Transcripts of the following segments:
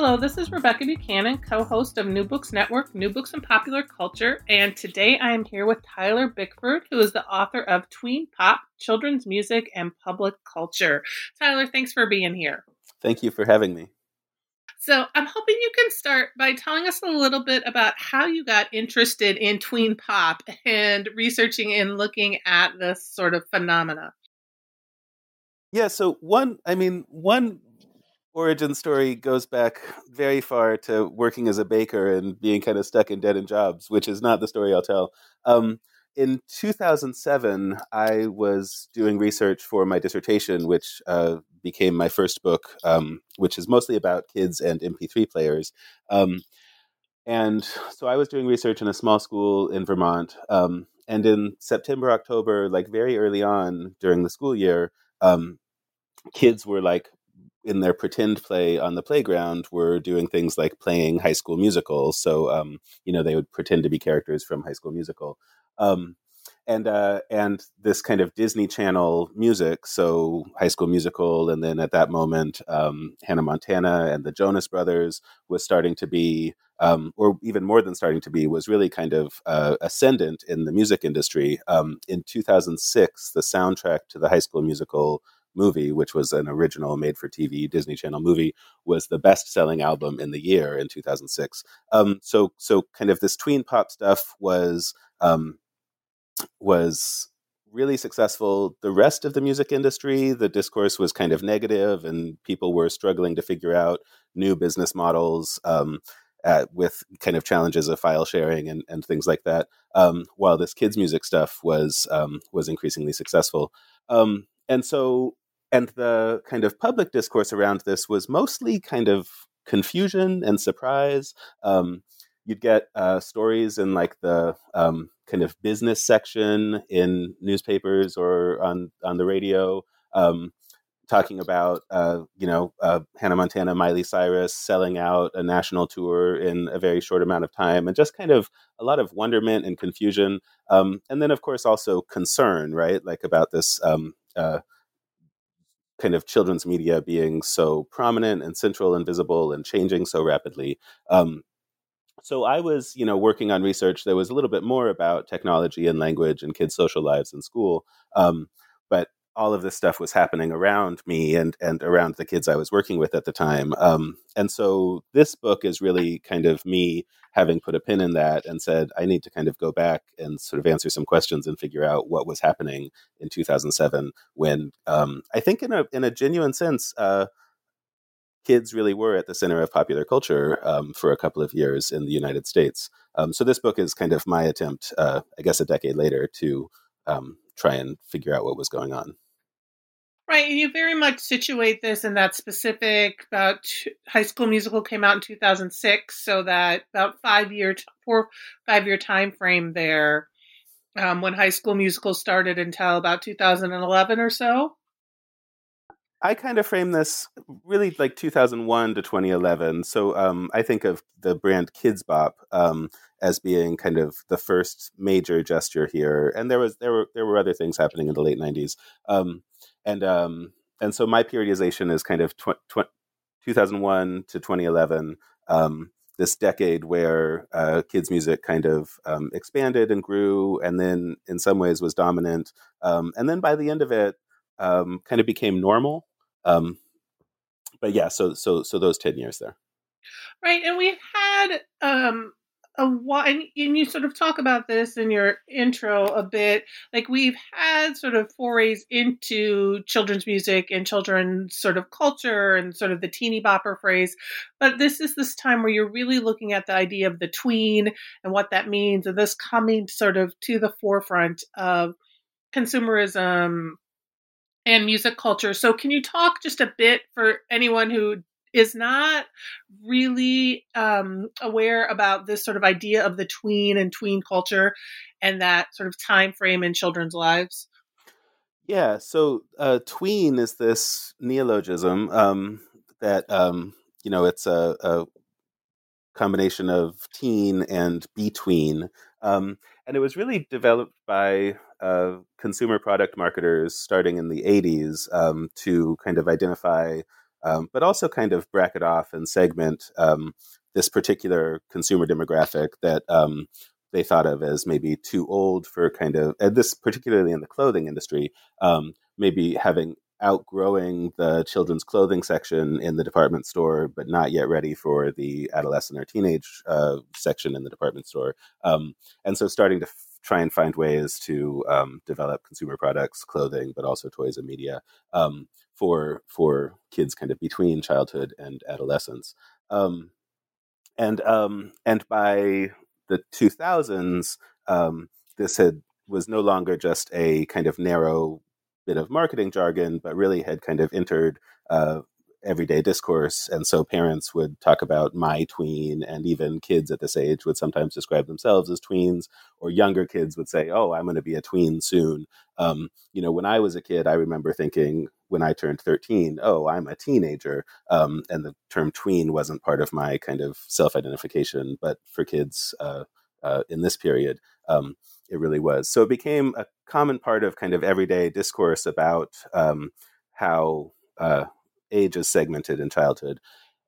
Hello, this is Rebecca Buchanan, co host of New Books Network, New Books and Popular Culture, and today I am here with Tyler Bickford, who is the author of Tween Pop Children's Music and Public Culture. Tyler, thanks for being here. Thank you for having me. So, I'm hoping you can start by telling us a little bit about how you got interested in tween pop and researching and looking at this sort of phenomena. Yeah, so one, I mean, one origin story goes back very far to working as a baker and being kind of stuck in dead end jobs, which is not the story I'll tell. Um, in 2007, I was doing research for my dissertation, which uh, became my first book, um, which is mostly about kids and MP3 players. Um, and so I was doing research in a small school in Vermont. Um, and in September, October, like very early on during the school year, um, kids were like in their pretend play on the playground were doing things like playing High School Musical. So um, you know they would pretend to be characters from High School Musical, um, and uh, and this kind of Disney Channel music. So High School Musical, and then at that moment, um, Hannah Montana and the Jonas Brothers was starting to be. Um, or even more than starting to be, was really kind of uh, ascendant in the music industry. Um, in 2006, the soundtrack to the High School Musical movie, which was an original made for TV Disney Channel movie, was the best selling album in the year in 2006. Um, so, so kind of this tween pop stuff was um, was really successful. The rest of the music industry, the discourse was kind of negative, and people were struggling to figure out new business models. Um, at, with kind of challenges of file sharing and, and things like that, um, while this kids music stuff was um, was increasingly successful. Um, and so and the kind of public discourse around this was mostly kind of confusion and surprise. Um, you'd get uh, stories in like the um, kind of business section in newspapers or on on the radio, um, talking about uh, you know uh, Hannah Montana, Miley Cyrus selling out a national tour in a very short amount of time, and just kind of a lot of wonderment and confusion, um, and then of course also concern, right, like about this um, uh, kind of children's media being so prominent and central and visible and changing so rapidly. Um, so I was, you know, working on research that was a little bit more about technology and language and kids' social lives in school. Um, all of this stuff was happening around me and and around the kids I was working with at the time. Um, and so this book is really kind of me having put a pin in that and said I need to kind of go back and sort of answer some questions and figure out what was happening in 2007 when um, I think in a in a genuine sense. Uh, kids really were at the center of popular culture um, for a couple of years in the United States. Um, so this book is kind of my attempt, uh, I guess, a decade later to um, try and figure out what was going on. Right, you very much situate this in that specific. About High School Musical came out in two thousand six, so that about five year, four five year time frame there, um, when High School Musical started until about two thousand and eleven or so. I kind of frame this really like 2001 to 2011. So um, I think of the brand Kidz Bop um, as being kind of the first major gesture here, and there was there were there were other things happening in the late 90s. Um, and um, and so my periodization is kind of tw- tw- 2001 to 2011 um, this decade where uh, kids music kind of um, expanded and grew and then in some ways was dominant um, and then by the end of it um, kind of became normal um, but yeah so so so those 10 years there. Right and we've had um and you sort of talk about this in your intro a bit. Like we've had sort of forays into children's music and children's sort of culture and sort of the teeny bopper phrase, but this is this time where you're really looking at the idea of the tween and what that means, and this coming sort of to the forefront of consumerism and music culture. So, can you talk just a bit for anyone who is not really um, aware about this sort of idea of the tween and tween culture and that sort of time frame in children's lives? Yeah, so uh, tween is this neologism um, that um, you know it's a, a, combination of teen and between, um, and it was really developed by uh, consumer product marketers starting in the '80s um, to kind of identify, um, but also kind of bracket off and segment um, this particular consumer demographic that they thought of as maybe too old for kind of and this particularly in the clothing industry um, maybe having outgrowing the children's clothing section in the department store but not yet ready for the adolescent or teenage uh, section in the department store. Um, and so starting to try and find ways to um, develop consumer products clothing but also toys and media um, for for kids kind of between childhood and adolescence. Um, and um, and by the 2000s, um, this had was no longer just a kind of narrow bit of marketing jargon, but really had kind of entered uh, everyday discourse. And so parents would talk about my tween, and even kids at this age would sometimes describe themselves as tweens, or younger kids would say, Oh, I'm going to be a tween soon. Um, you know, when I was a kid, I remember thinking when I turned 13, oh, I'm a teenager. Um, and the term tween wasn't part of my kind of self identification, but for kids uh, uh, in this period, um, it really was. So it became a common part of kind of everyday discourse about um, how uh, age is segmented in childhood.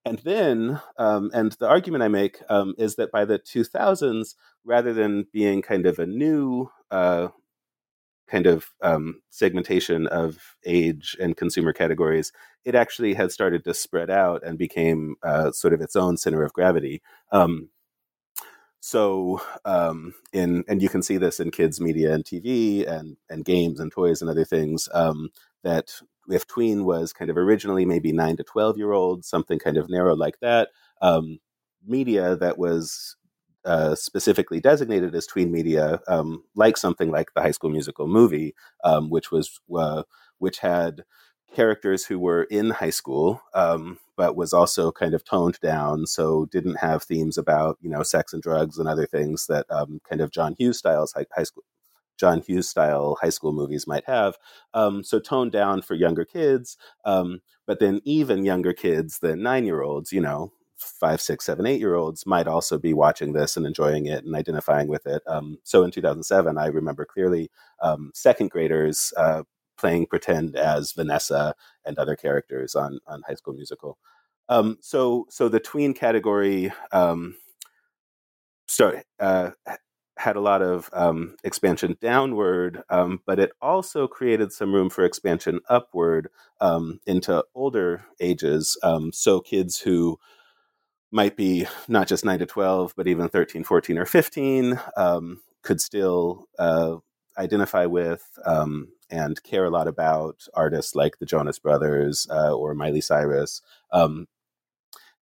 And then, um, and the argument I make um, is that by the 2000s, rather than being kind of a new uh, kind of um, segmentation of age and consumer categories, it actually had started to spread out and became uh, sort of its own center of gravity. Um, so, um, in and you can see this in kids' media and TV and and games and toys and other things. Um, that if tween was kind of originally maybe nine to twelve year olds, something kind of narrow like that, um, media that was uh, specifically designated as tween media, um, like something like the High School Musical movie, um, which was uh, which had characters who were in high school, um, but was also kind of toned down, so didn't have themes about you know sex and drugs and other things that um, kind of John Hughes styles high, high school. John Hughes style high school movies might have. Um, so toned down for younger kids, um, but then even younger kids than nine year olds, you know, five, six, seven, eight year olds might also be watching this and enjoying it and identifying with it. Um, so in 2007, I remember clearly um, second graders uh, playing pretend as Vanessa and other characters on on High School Musical. Um, so so the tween category um, start, uh, had a lot of um, expansion downward, um, but it also created some room for expansion upward um, into older ages. Um, so kids who might be not just 9 to 12, but even 13, 14, or 15 um, could still uh, identify with um, and care a lot about artists like the Jonas Brothers uh, or Miley Cyrus.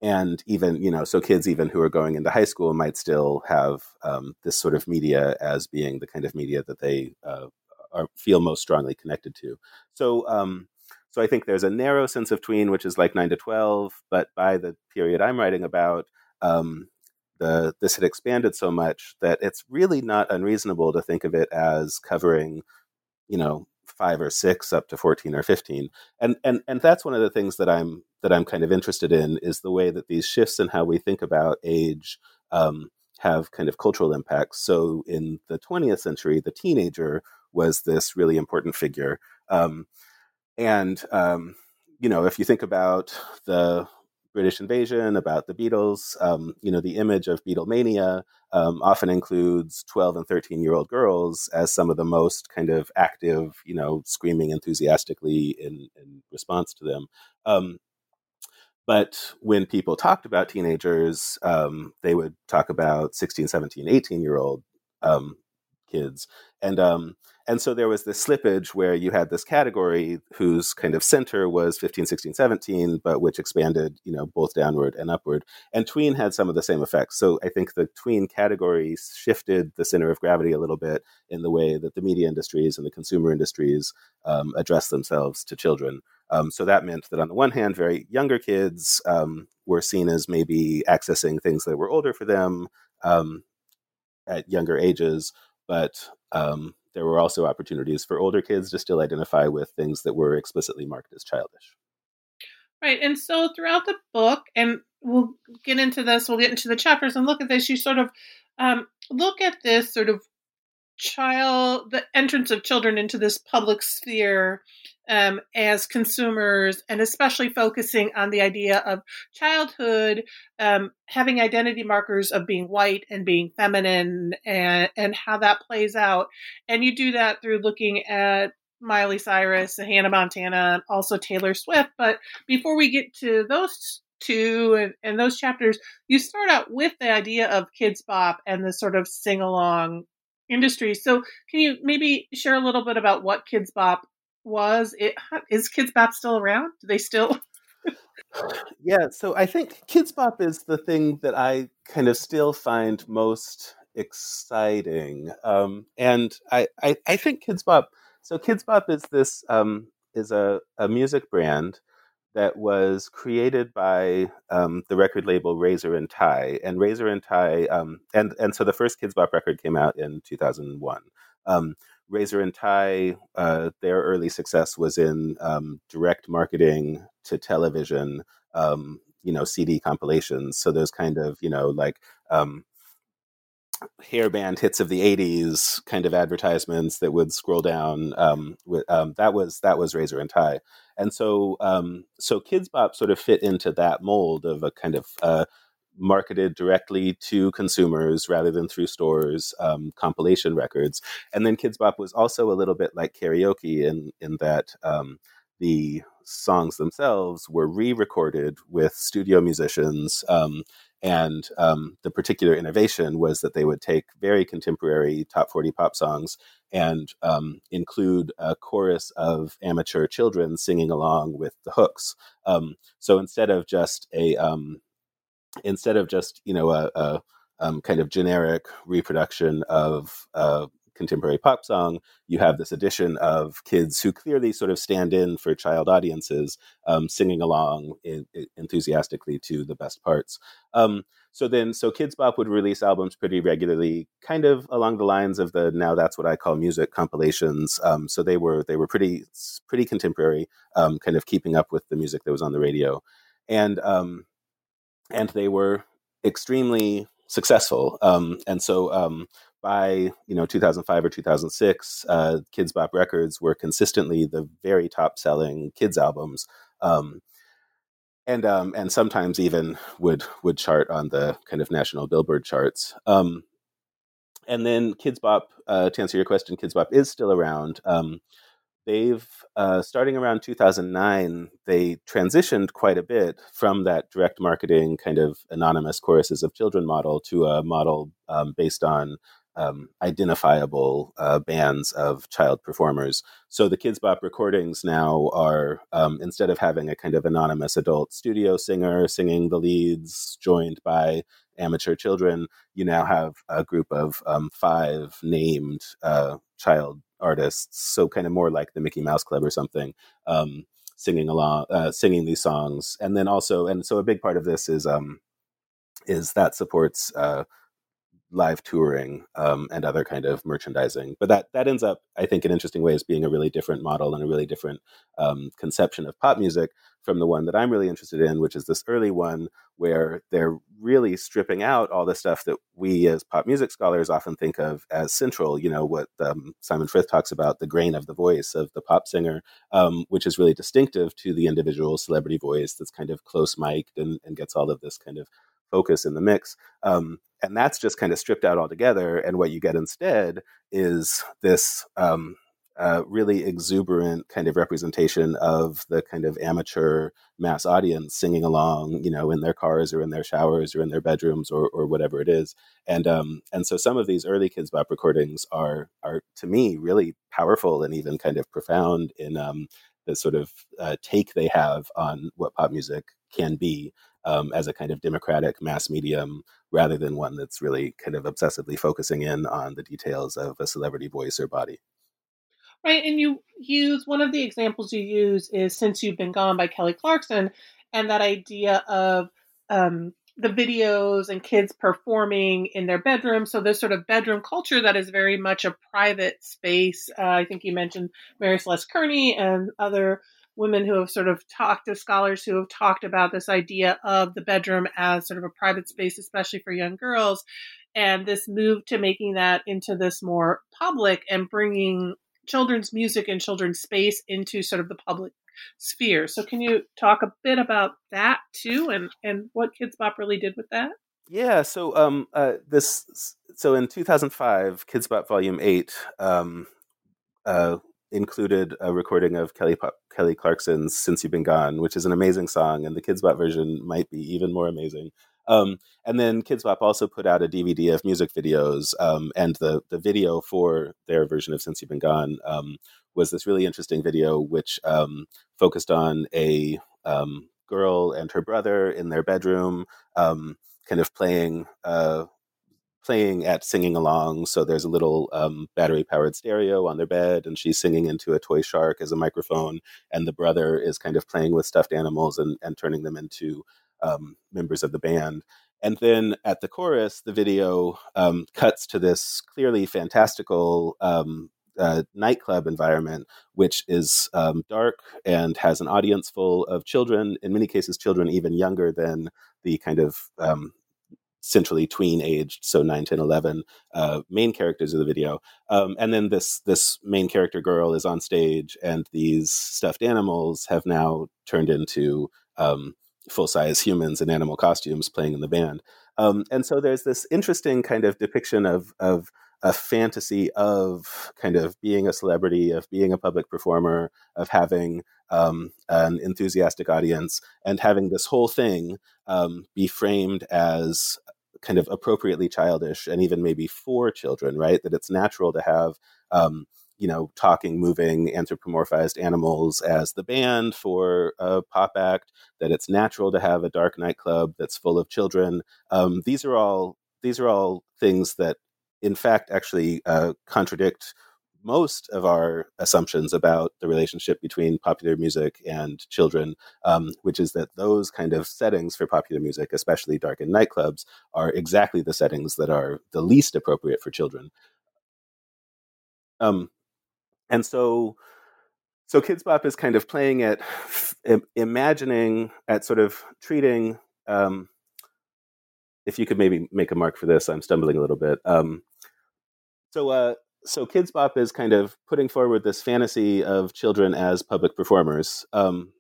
And even, you know, so kids even who are going into high school might still have um, this sort of media as being the kind of media that they uh, are, feel most strongly connected to. So, um, so I think there's a narrow sense of tween, which is like nine to twelve. But by the period I'm writing about, um, the this had expanded so much that it's really not unreasonable to think of it as covering, you know, five or six up to 14 or 15 and and and that's one of the things that i'm that i'm kind of interested in is the way that these shifts in how we think about age um, have kind of cultural impacts. So in the 20th century the teenager was this really important figure. Um, and um, you know, if you think about the British invasion, about the Beatles, um, you know, the image of Beatlemania um, often includes 12 and 13 year old girls as some of the most kind of active, you know, screaming enthusiastically in, in response to them. Um, but when people talked about teenagers, um, they would talk about 16, 17, 18 year old um, kids. And um, and so there was this slippage where you had this category whose kind of center was 15, 16, 17, but which expanded, you know, both downward and upward. And tween had some of the same effects. So I think the tween category shifted the center of gravity a little bit in the way that the media industries and the consumer industries um, address themselves to children. Um, so that meant that on the one hand, very younger kids um, were seen as maybe accessing things that were older for them um, at younger ages, but um, there were also opportunities for older kids to still identify with things that were explicitly marked as childish. Right. And so throughout the book, and we'll get into this, we'll get into the chapters and look at this, you sort of um, look at this sort of child, the entrance of children into this public sphere um, as consumers, and especially focusing on the idea of childhood um, having identity markers of being white and being feminine and, and how that plays out. And you do that through looking at Miley Cyrus, Hannah Montana, and also Taylor Swift. But before we get to those two and, and those chapters, you start out with the idea of Kidz Bop and the sort of sing along industry. So, can you maybe share a little bit about what Kidz Bop was? It is Kidz Bop still around? Do they still? yeah, so I think Kidz Bop is the thing that I kind of still find most exciting, um, and I, I I think Kidz Bop. So Kidz Bop is this um, is a, a music brand that was created by um, the record label Razor and Tie, and Razor and Tie, um, and and so the first Kidz Bop record came out in two thousand one. Um, Razor and Tie, uh, their early success was in um, direct marketing to television, um, you know, CD compilations. So those kind of you know like um, hairband hits of the 80s kind of advertisements that would scroll down um, with, um, that was that was razor and tie and so um, so Kidz Bop sort of fit into that mold of a kind of uh, marketed directly to consumers rather than through stores um, compilation records. And then Kidz Bop was also a little bit like karaoke in in that um, the songs themselves were re-recorded with studio musicians um, and um, the particular innovation was that they would take very contemporary top 40 pop songs and um, include a chorus of amateur children singing along with the hooks. Um, so instead of just a um, instead of just you know a, a um, kind of generic reproduction of uh, contemporary pop song, you have this addition of kids who clearly sort of stand in for child audiences, um, singing along in, in, enthusiastically to the best parts. Um, so then, so Kidz Bop would release albums pretty regularly, kind of along the lines of the now that's what I call music compilations. Um, so they were they were pretty pretty contemporary, um, kind of keeping up with the music that was on the radio, and um, and they were extremely successful. Um, and so um, by you know 2005 or 2006, uh, Kidz Bop Records were consistently the very top selling kids albums, um, and um, and sometimes even would would chart on the kind of national Billboard charts. Um, and then Kidz Bop, uh, to answer your question, Kidz Bop is still around. Um, they've uh, starting around 2009 they transitioned quite a bit from that direct marketing kind of anonymous choruses of children model to a model um, based on um, identifiable uh, bands of child performers. So the Kidz Bop recordings now are um, instead of having a kind of anonymous adult studio singer singing the leads joined by amateur children, you now have a group of um, five named uh, child artists. So kind of more like the Mickey Mouse Club or something. Um, singing along, uh, singing these songs, and then also, and so a big part of this is um, is that supports uh, live touring um, and other kind of merchandising. But that that ends up, I think, in interesting ways, being a really different model and a really different um, conception of pop music from the one that I'm really interested in, which is this early one where they're really stripping out all the stuff that we as pop music scholars often think of as central. You know what um, Simon Frith talks about the grain of the voice of the pop singer, um, which is really distinctive to the individual celebrity voice that's kind of close mic'd and, and gets all of this kind of focus in the mix. Um, and that's just kind of stripped out altogether. And what you get instead is this um, uh, really exuberant kind of representation of the kind of amateur mass audience singing along, you know, in their cars or in their showers or in their bedrooms or, or whatever it is. And um, and so some of these early Kidz Bop recordings are are to me really powerful and even kind of profound in um, the sort of uh, take they have on what pop music can be um, as a kind of democratic mass medium rather than one that's really kind of obsessively focusing in on the details of a celebrity voice or body. Right. And you use one of the examples you use is Since You've Been Gone by Kelly Clarkson and that idea of um, the videos and kids performing in their bedroom. So this sort of bedroom culture that is very much a private space. Uh, I think you mentioned Mary Celeste Kearney and other women who have sort of talked to scholars who have talked about this idea of the bedroom as sort of a private space, especially for young girls. And this move to making that into this more public and bringing children's music and children's space into sort of the public sphere. So can you talk a bit about that too and and what Kidz Bop really did with that? Yeah, so um uh this so in 2005 Kidz Bop Volume 8 um uh included a recording of Kelly Kelly Clarkson's "Since You've Been Gone," which is an amazing song, and the Kidz Bop version might be even more amazing. Um, and then Kidz Bop also put out a DVD of music videos, um, and the the video for their version of "Since You've Been Gone" um, was this really interesting video, which um, focused on a um, girl and her brother in their bedroom, um, kind of playing. Uh, playing at singing along. So there's a little um, battery powered stereo on their bed, and she's singing into a toy shark as a microphone. And the brother is kind of playing with stuffed animals and, and turning them into um, members of the band. And then at the chorus, the video um, cuts to this clearly fantastical um, uh, nightclub environment, which is um, dark and has an audience full of children, in many cases, children even younger than the kind of um, centrally tween aged, so 9, 10, 11 uh, main characters of the video. Um, and then this this main character girl is on stage, and these stuffed animals have now turned into um, full size humans in animal costumes playing in the band. Um, and so there's this interesting kind of depiction of of a fantasy of kind of being a celebrity, of being a public performer, of having um, an enthusiastic audience, and having this whole thing um, be framed as kind of appropriately childish and even maybe for children, right? That it's natural to have, um, you know, talking, moving, anthropomorphized animals as the band for a pop act, that it's natural to have a dark nightclub that's full of children. Um, these are all these are all things that in fact actually uh, contradict most of our assumptions about the relationship between popular music and children, um, which is that those kind of settings for popular music, especially darkened nightclubs, are exactly the settings that are the least appropriate for children. Um, and so, so Kidz Bop is kind of playing it, imagining at sort of treating. Um, if you could maybe make a mark for this, I'm stumbling a little bit. Um, so, uh, so Kidz Bop is kind of putting forward this fantasy of children as public performers, um,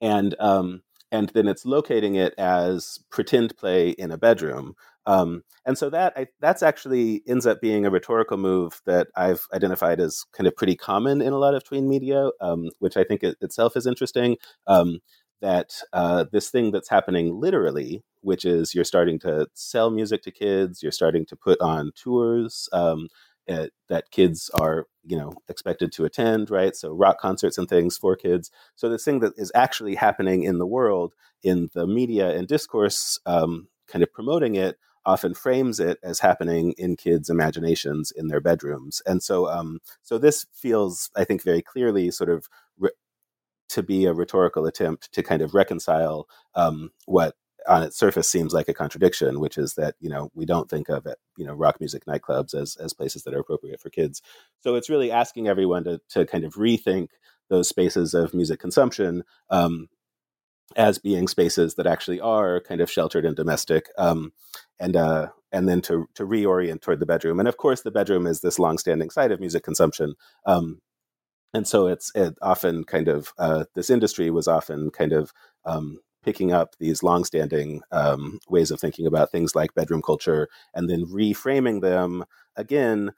and um, and then it's locating it as pretend play in a bedroom. Um, and so that I, that's actually ends up being a rhetorical move that I've identified as kind of pretty common in a lot of tween media, um, which I think it itself is interesting. Um, that uh, this thing that's happening literally, which is you're starting to sell music to kids, you're starting to put on tours, um, uh, that kids are you know expected to attend right? So rock concerts and things for kids. So this thing that is actually happening in the world in the media and discourse um, kind of promoting it often frames it as happening in kids imaginations in their bedrooms. And so um, so this feels i think very clearly sort of re- to be a rhetorical attempt to kind of reconcile um, what on its surface seems like a contradiction, which is that you know we don't think of you know rock music nightclubs as as places that are appropriate for kids. So it's really asking everyone to to kind of rethink those spaces of music consumption um, as being spaces that actually are kind of sheltered and domestic, um, and uh, and then to to reorient toward the bedroom. And of course, the bedroom is this longstanding site of music consumption. Um, and so it's it often kind of uh, this industry was often kind of um, picking up these longstanding um, ways of thinking about things like bedroom culture and then reframing them again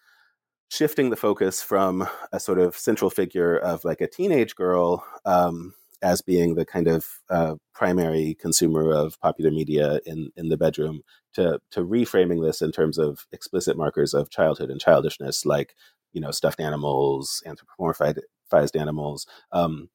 shifting the focus from a sort of central figure of like a teenage girl um, as being the kind of uh, primary consumer of popular media in, in the bedroom to, to reframing this in terms of explicit markers of childhood and childishness, like, you know, stuffed animals, anthropomorphized animals. Um,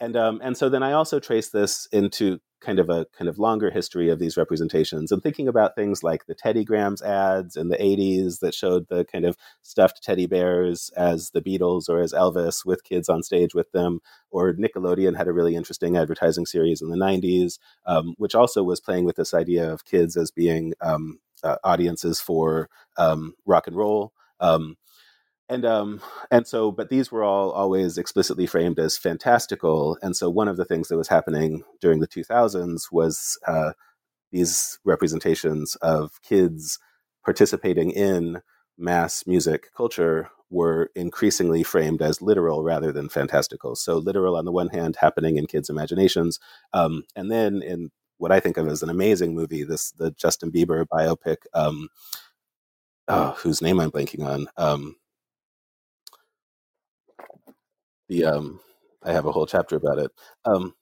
and um, and so then I also trace this into kind of a kind of longer history of these representations and thinking about things like the Teddy Grahams ads in the 80s that showed the kind of stuffed teddy bears as the Beatles or as Elvis with kids on stage with them, or Nickelodeon had a really interesting advertising series in the 90s, um, which also was playing with this idea of kids as being um, uh, audiences for um, rock and roll. Um, and um and so but these were all always explicitly framed as fantastical. And so one of the things that was happening during the 2000s was uh, these representations of kids participating in mass music culture were increasingly framed as literal rather than fantastical. So literal on the one hand happening in kids imaginations um, and then in what i think of as an amazing movie this the justin bieber biopic um, oh, whose name i'm blanking on um, the um I have a whole chapter about it. Um,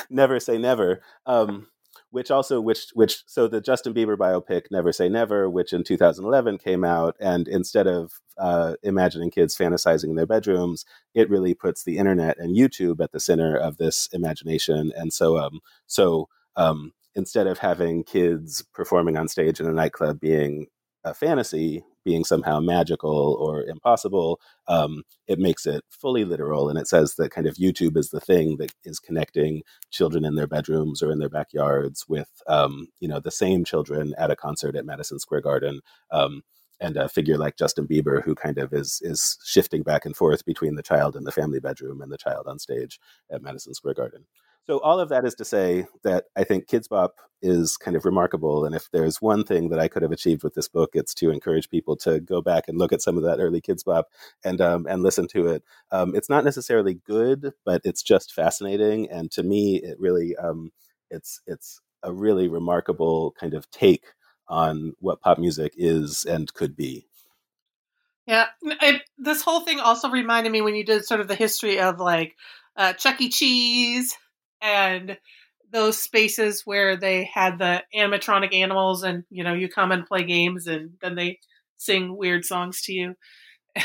never say never. Um, which also which which so the Justin Bieber biopic Never Say Never, which in 2011 came out, and instead of uh, imagining kids fantasizing in their bedrooms, it really puts the internet and YouTube at the center of this imagination. And so um so um instead of having kids performing on stage in a nightclub being a fantasy, being somehow magical or impossible, um, it makes it fully literal. And it says that kind of YouTube is the thing that is connecting children in their bedrooms or in their backyards with, um, you know, the same children at a concert at Madison Square Garden. Um, and a figure like Justin Bieber, who kind of is is shifting back and forth between the child in the family bedroom and the child on stage at Madison Square Garden. So all of that is to say that I think Kidz Bop is kind of remarkable, and if there's one thing that I could have achieved with this book, it's to encourage people to go back and look at some of that early Kidz Bop and um, and listen to it. Um, it's not necessarily good, but it's just fascinating, and to me, it really um, it's it's a really remarkable kind of take on what pop music is and could be. Yeah, it, this whole thing also reminded me when you did sort of the history of like uh, Chuck E. Cheese and those spaces where they had the animatronic animals and you know you come and play games and then they sing weird songs to you.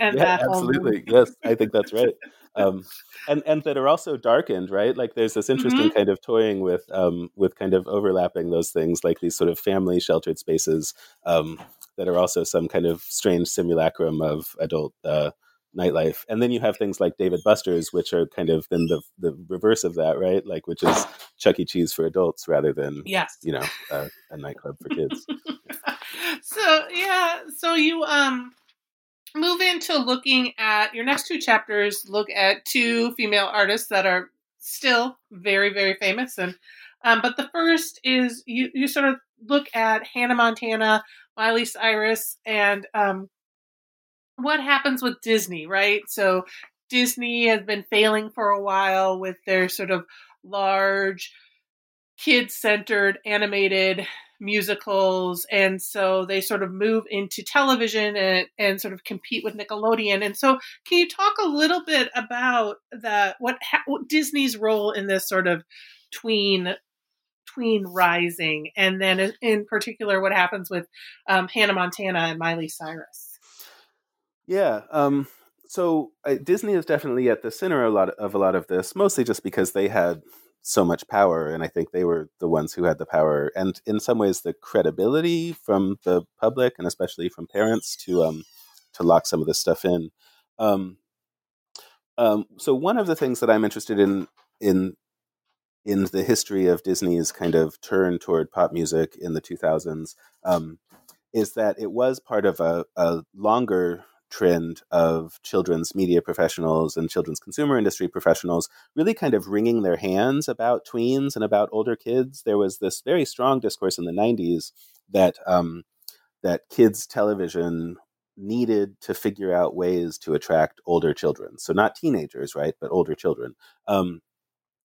And yeah, absolutely. yes i think that's right. Um, and and that are also darkened right? Like there's this interesting mm-hmm. kind of toying with um, with kind of overlapping those things like these sort of family sheltered spaces um, that are also some kind of strange simulacrum of adult uh, nightlife. And then you have things like Dave and Buster's, which are kind of then the the reverse of that, right? Like which is Chuck E. Cheese for adults rather than yes, you know, uh, a nightclub for kids. so yeah, so you um move into looking at your next two chapters. Look at two female artists that are still very very famous and. Um, but the first is you, you sort of look at Hannah Montana, Miley Cyrus, and um, what happens with Disney, right? So Disney has been failing for a while with their sort of large kid centered animated musicals and so they sort of move into television and, and sort of compete with nickelodeon. And so can you talk a little bit about that what, what disney's role in this sort of tween tween rising? And then in particular what happens with um, hannah montana and miley cyrus yeah. Um, so uh, Disney is definitely at the center of a lot of, a lot of this, mostly just because they had so much power, and I think they were the ones who had the power, and in some ways the credibility from the public and especially from parents to um, to lock some of this stuff in. Um, um, so one of the things that I'm interested in in in the history of Disney's kind of turn toward pop music in the 2000s um, is that it was part of a, a longer trend of children's media professionals and children's consumer industry professionals really kind of wringing their hands about tweens and about older kids. There was this very strong discourse in the 90s that um, that kids television needed to figure out ways to attract older children. So not teenagers, right, but older children. Um,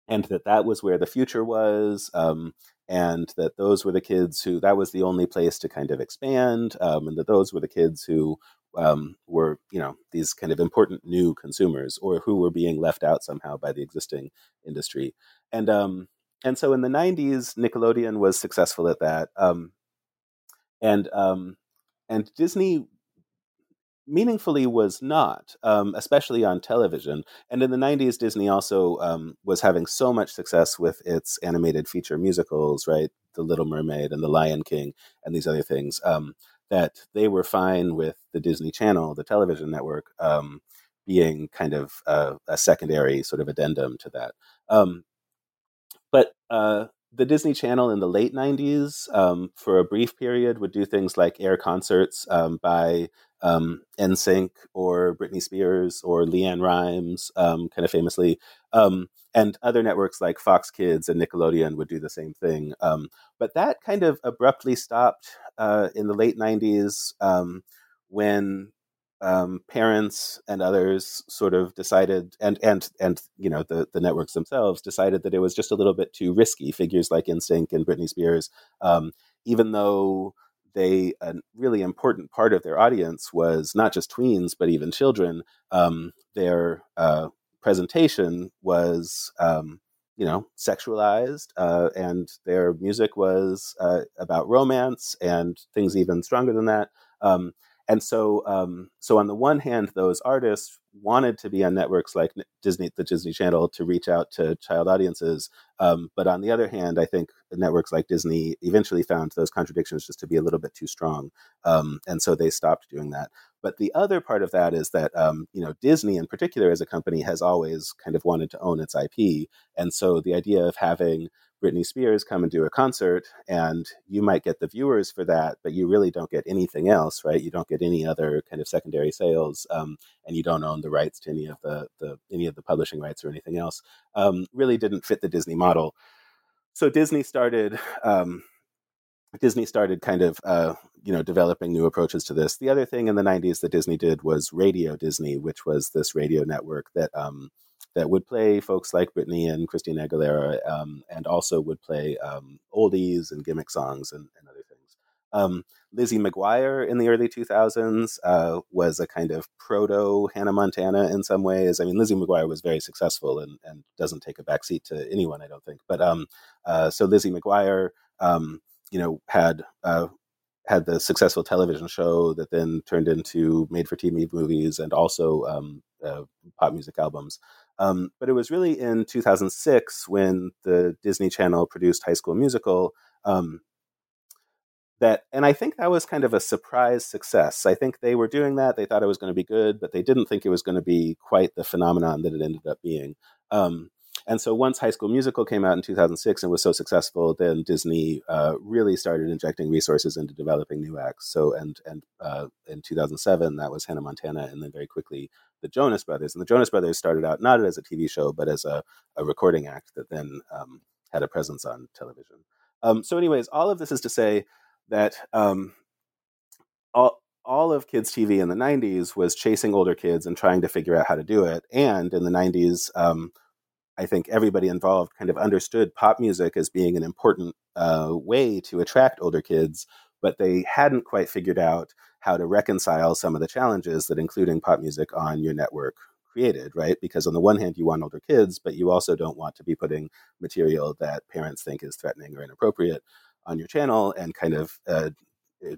and that that was where the future was. Um, and that those were the kids who that was the only place to kind of expand, um, and that those were the kids who um, were you know these kind of important new consumers or who were being left out somehow by the existing industry, and um, and so in the '90s, Nickelodeon was successful at that, um, and um, and Disney meaningfully was not, um, especially on television. And in the 90s, Disney also um, was having so much success with its animated feature musicals, right? The Little Mermaid and The Lion King and these other things, um, that they were fine with the Disney Channel, the television network, um, being kind of uh, a secondary sort of addendum to that. Um, but uh, the Disney Channel in the late 90s, um, for a brief period, would do things like air concerts um, by um, NSYNC or Britney Spears or LeAnn Rimes, um, kind of famously. Um, and other networks like Fox Kids and Nickelodeon would do the same thing. Um, but that kind of abruptly stopped uh, in the late 90s um, when um, parents and others sort of decided, and and and you know the the networks themselves decided that it was just a little bit too risky. Figures like NSYNC and Britney Spears, um, even though they a really important part of their audience was not just tweens but even children. Um, their uh, presentation was um, you know sexualized, uh, and their music was uh, about romance and things even stronger than that. Um, and so, um, so on the one hand, those artists wanted to be on networks like Disney, the Disney Channel, to reach out to child audiences. Um, but on the other hand, I think networks like Disney eventually found those contradictions just to be a little bit too strong, um, and so they stopped doing that. But the other part of that is that um, you know Disney, in particular, as a company, has always kind of wanted to own its IP, and so the idea of having Britney Spears come and do a concert, and you might get the viewers for that, but you really don't get anything else, right? You don't get any other kind of secondary sales, um, and you don't own the rights to any of the, the any of the publishing rights or anything else. Um, really didn't fit the Disney model. So Disney started. Um, Disney started kind of, uh, you know, developing new approaches to this. The other thing in the '90s that Disney did was Radio Disney, which was this radio network that um, that would play folks like Britney and Christina Aguilera, um, and also would play um, oldies and gimmick songs and, and other things. Um, Lizzie McGuire in the early 2000s uh, was a kind of proto Hannah Montana in some ways. I mean, Lizzie McGuire was very successful and, and doesn't take a backseat to anyone, I don't think. But um, uh, so Lizzie McGuire, um, you know, had uh, had the successful television show that then turned into made for TV movies and also um, uh, pop music albums. Um, but it was really in 2006 when the Disney Channel produced High School Musical um, that, and I think that was kind of a surprise success. I think they were doing that; they thought it was going to be good, but they didn't think it was going to be quite the phenomenon that it ended up being. Um, and so once High School Musical came out in 2006 and was so successful, then Disney uh, really started injecting resources into developing new acts. So and and uh, in 2007 that was Hannah Montana, and then very quickly the Jonas Brothers. And the Jonas Brothers started out not as a TV show, but as a, a recording act that then um, had a presence on television. Um, so, anyways, all of this is to say that um, all all of kids TV in the 90s was chasing older kids and trying to figure out how to do it. And in the 90s, um, I think everybody involved kind of understood pop music as being an important uh, way to attract older kids, but they hadn't quite figured out how to reconcile some of the challenges that including pop music on your network created, right? Because on the one hand, you want older kids, but you also don't want to be putting material that parents think is threatening or inappropriate on your channel and kind of uh,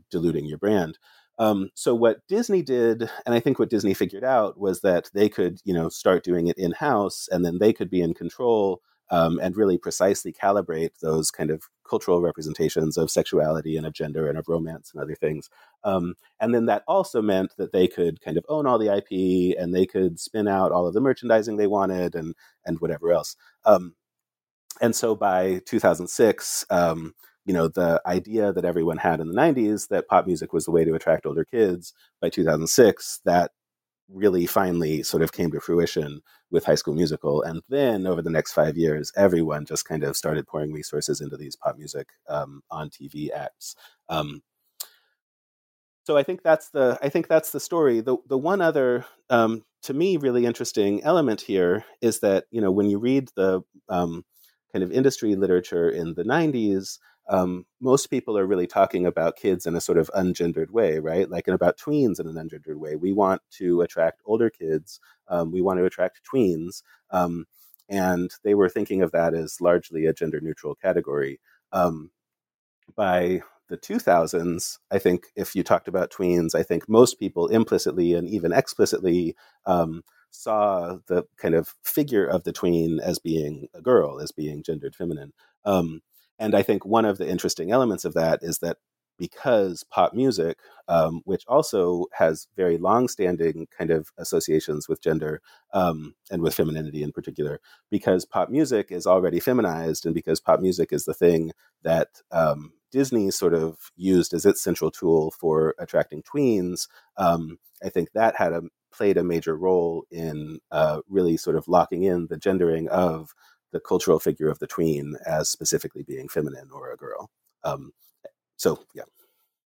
diluting your brand. Um, so what Disney did, and I think what Disney figured out was that they could, you know, start doing it in house, and then they could be in control um, and really precisely calibrate those kind of cultural representations of sexuality and of gender and of romance and other things. Um, and then that also meant that they could kind of own all the IP and they could spin out all of the merchandising they wanted and and whatever else. Um, and so by 2006, um, you know, the idea that everyone had in the 90s that pop music was the way to attract older kids, by 2006, that really finally sort of came to fruition with High School Musical. And then over the next five years, everyone just kind of started pouring resources into these pop music um, on TV acts. Um, so I think that's the I think that's the story. The the one other um, to me really interesting element here is that you know when you read the um, kind of industry literature in the 90s, um, most people are really talking about kids in a sort of ungendered way, right? Like in about tweens in an ungendered way. We want to attract older kids. Um, we want to attract tweens. Um, and they were thinking of that as largely a gender neutral category. Um, by the 2000s, I think if you talked about tweens, I think most people implicitly and even explicitly um, saw the kind of figure of the tween as being a girl, as being gendered feminine. Um, and I think one of the interesting elements of that is that because pop music, um, which also has very long-standing kind of associations with gender um, and with femininity in particular, because pop music is already feminized, and because pop music is the thing that um, Disney sort of used as its central tool for attracting tweens, um, I think that had a played a major role in uh, really sort of locking in the gendering of the cultural figure of the tween as specifically being feminine or a girl. Um, so yeah.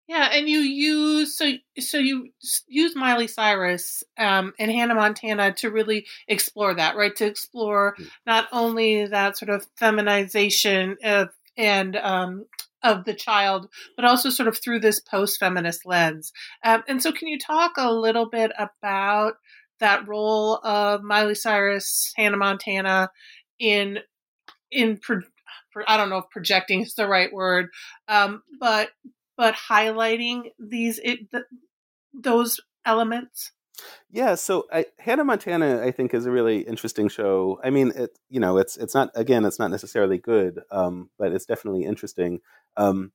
Yeah, and you use so so you use Miley Cyrus um, and Hannah Montana to really explore that, right? To explore mm. not only that sort of feminization of and um, of the child, but also sort of through this post-feminist lens. Um, and so, can you talk a little bit about that role of Miley Cyrus, Hannah Montana, in in I don't know if projecting is the right word, um, but but highlighting these it, those elements. Yeah, so I, Hannah Montana, I think, is a really interesting show. I mean, it you know, it's it's not again, it's not necessarily good, um, but it's definitely interesting. Um,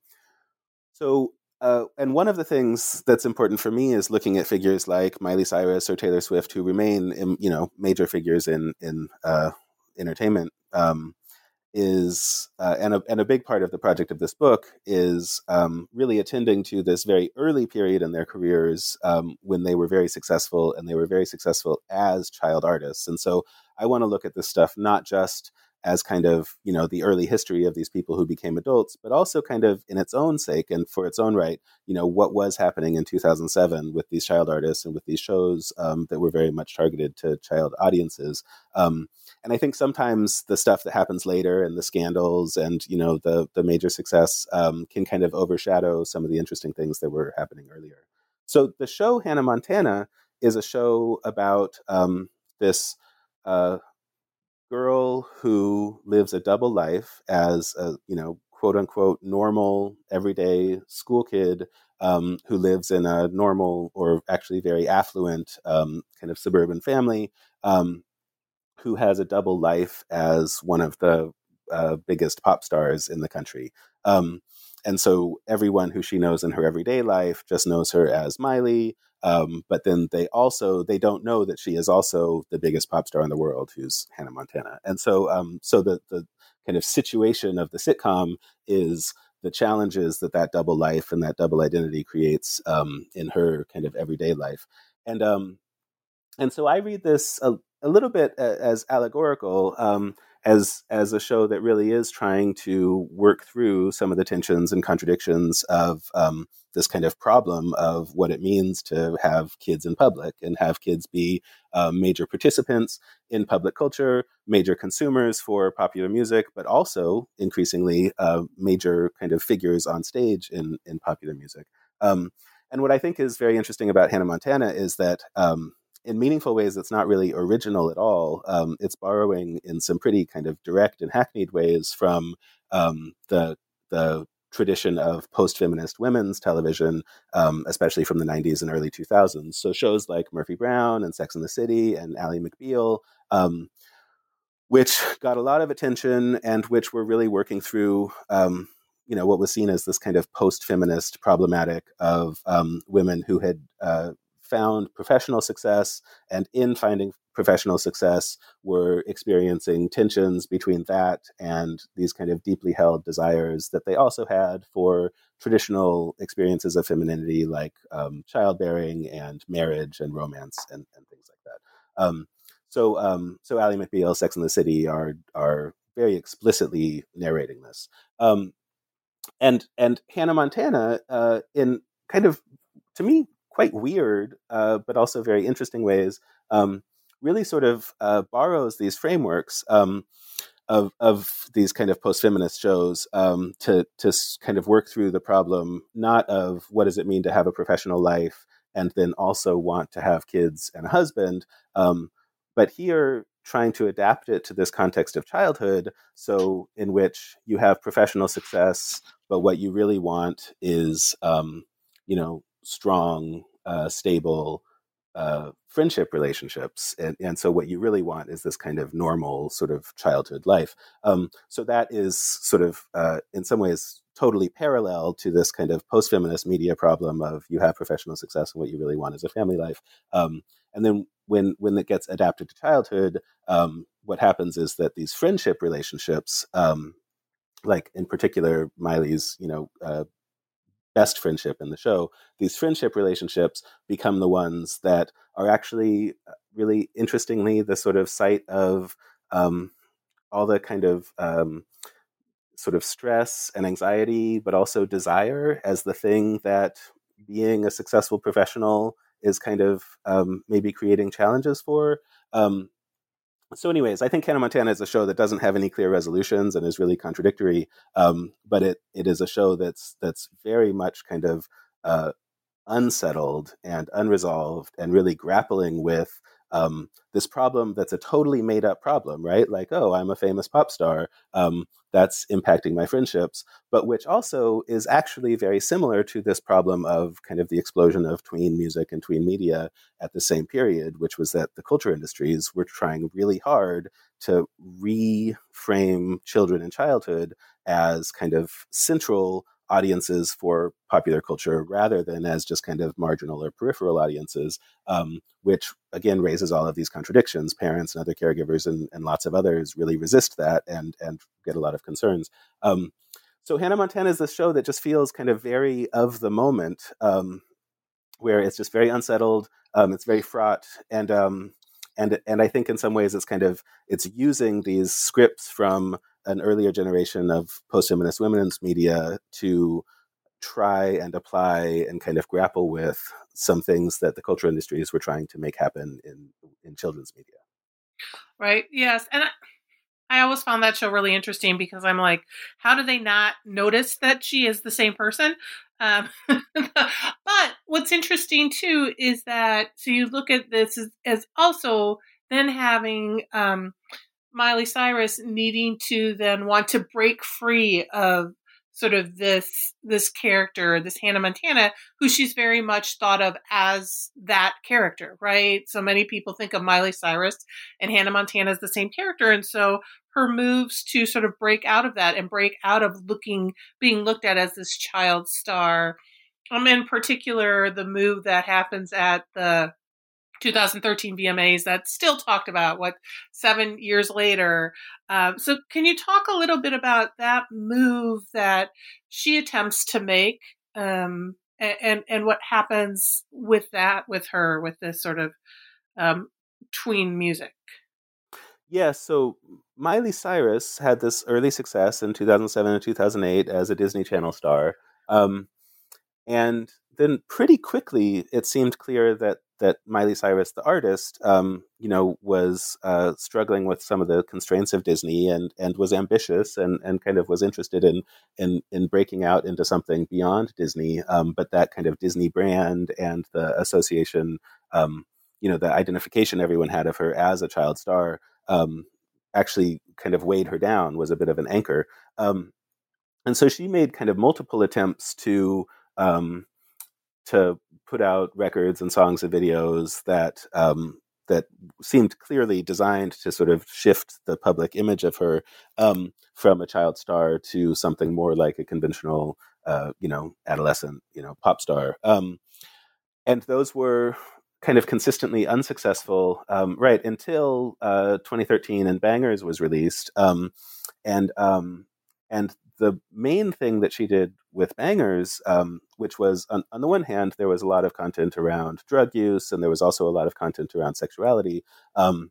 so, uh, and one of the things that's important for me is looking at figures like Miley Cyrus or Taylor Swift, who remain, in, you know, major figures in in uh, entertainment. Um, is uh, and a and a big part of the project of this book is um, really attending to this very early period in their careers um, when they were very successful and they were very successful as child artists. And so I want to look at this stuff not just as kind of you know the early history of these people who became adults but also kind of in its own sake and for its own right you know what was happening in 2007 with these child artists and with these shows um, that were very much targeted to child audiences um, and i think sometimes the stuff that happens later and the scandals and you know the the major success um, can kind of overshadow some of the interesting things that were happening earlier. So the show hannah montana is a show about um, this uh, girl who lives a double life as a you know quote unquote normal everyday school kid um, who lives in a normal or actually very affluent um, kind of suburban family um, who has a double life as one of the uh, biggest pop stars in the country um, and so everyone who she knows in her everyday life just knows her as miley um, but then they also they don't know that she is also the biggest pop star in the world, who's Hannah Montana. And so um, so the the kind of situation of the sitcom is the challenges that that double life and that double identity creates um, in her kind of everyday life. And um, and so I read this a, a little bit as allegorical. Um, as as a show that really is trying to work through some of the tensions and contradictions of um, this kind of problem of what it means to have kids in public and have kids be uh, major participants in public culture, major consumers for popular music, but also increasingly uh, major kind of figures on stage in, in popular music. Um, and what I think is very interesting about Hannah Montana is that um, in meaningful ways, it's not really original at all. Um, it's borrowing in some pretty kind of direct and hackneyed ways from um, the the tradition of post feminist women's television, um, especially from the 90s and early 2000s. So shows like Murphy Brown and Sex and the City and Ally McBeal, um, which got a lot of attention and which were really working through. Um, you know what was seen as this kind of post-feminist problematic of um, women who had uh, found professional success and in finding professional success were experiencing tensions between that and these kind of deeply held desires that they also had for traditional experiences of femininity like um, childbearing and marriage and romance and, and things like that. Um, so, um, so Ally McBeal, Sex and the City are are very explicitly narrating this, um, and and Hannah Montana uh, in kind of to me quite weird, uh, but also very interesting ways, um, really sort of uh, borrows these frameworks. Um, of of these kind of post feminist shows um, to to kind of work through the problem not of what does it mean to have a professional life and then also want to have kids and a husband, um, but here trying to adapt it to this context of childhood, so in which you have professional success, but what you really want is um, you know strong, uh, stable uh, friendship relationships. And, and so what you really want is this kind of normal sort of childhood life. Um, so that is sort of, uh, in some ways, totally parallel to this kind of post feminist media problem of you have professional success and what you really want is a family life. Um, and then when when it gets adapted to childhood, um, what happens is that these friendship relationships, um, like in particular Miley's, you know, uh, best friendship in the show, these friendship relationships become the ones that are actually uh, really interestingly the sort of site of um, all the kind of um, sort of stress and anxiety, but also desire as the thing that being a successful professional is kind of um, maybe creating challenges for. Um, so anyways i think hannah montana is a show that doesn't have any clear resolutions and is really contradictory um, but it, it is a show that's that's very much kind of uh, unsettled and unresolved and really grappling with um, this problem that's a totally made up problem, right? Like, oh, I'm a famous pop star. Um, that's impacting my friendships, but which also is actually very similar to this problem of kind of the explosion of tween music and tween media at the same period, which was that the culture industries were trying really hard to reframe children and childhood as kind of central audiences for popular culture rather than as just kind of marginal or peripheral audiences, um, which again raises all of these contradictions. Parents and other caregivers and, and, lots of others really resist that and and get a lot of concerns. Um, so Hannah Montana is this show that just feels kind of very of the moment, um, where it's just very unsettled. Um, it's very fraught, and um, and and I think in some ways it's kind of it's using these scripts from an earlier generation of post-feminist women's media to try and apply and kind of grapple with some things that the cultural industries were trying to make happen in in children's media. Right. Yes, and. I- I always found that show really interesting because I'm like, how do they not notice that she is the same person? Um, but what's interesting too is that so you look at this as, as also then having um, Miley Cyrus needing to then want to break free of sort of this this character, this Hannah Montana, who she's very much thought of as that character, right? So many people think of Miley Cyrus and Hannah Montana as the same character, and so her moves to sort of break out of that and break out of looking being looked at as this child star. Um, in particular, the move that happens at the 2013 VMAs that's still talked about, what, seven years later. Um, so, can you talk a little bit about that move that she attempts to make um, and, and what happens with that, with her, with this sort of um, tween music? Yeah, so Miley Cyrus had this early success in 2007 and 2008 as a Disney Channel star. Um, and then pretty quickly, it seemed clear that that Miley Cyrus, the artist, um, you know, was uh, struggling with some of the constraints of Disney and and was ambitious and and kind of was interested in in in breaking out into something beyond Disney. Um, but that kind of Disney brand and the association, um, you know, the identification everyone had of her as a child star, um, actually kind of weighed her down. Was a bit of an anchor, um, and so she made kind of multiple attempts to um, to put out records and songs and videos that um, that seemed clearly designed to sort of shift the public image of her um, from a child star to something more like a conventional, uh, you know, adolescent, you know, pop star. Um, and those were kind of consistently unsuccessful, um, right until uh, 2013 and Bangerz was released, um, and um, and the main thing that she did with Bangerz, um, which was on, on, the one hand, there was a lot of content around drug use, and there was also a lot of content around sexuality. Um,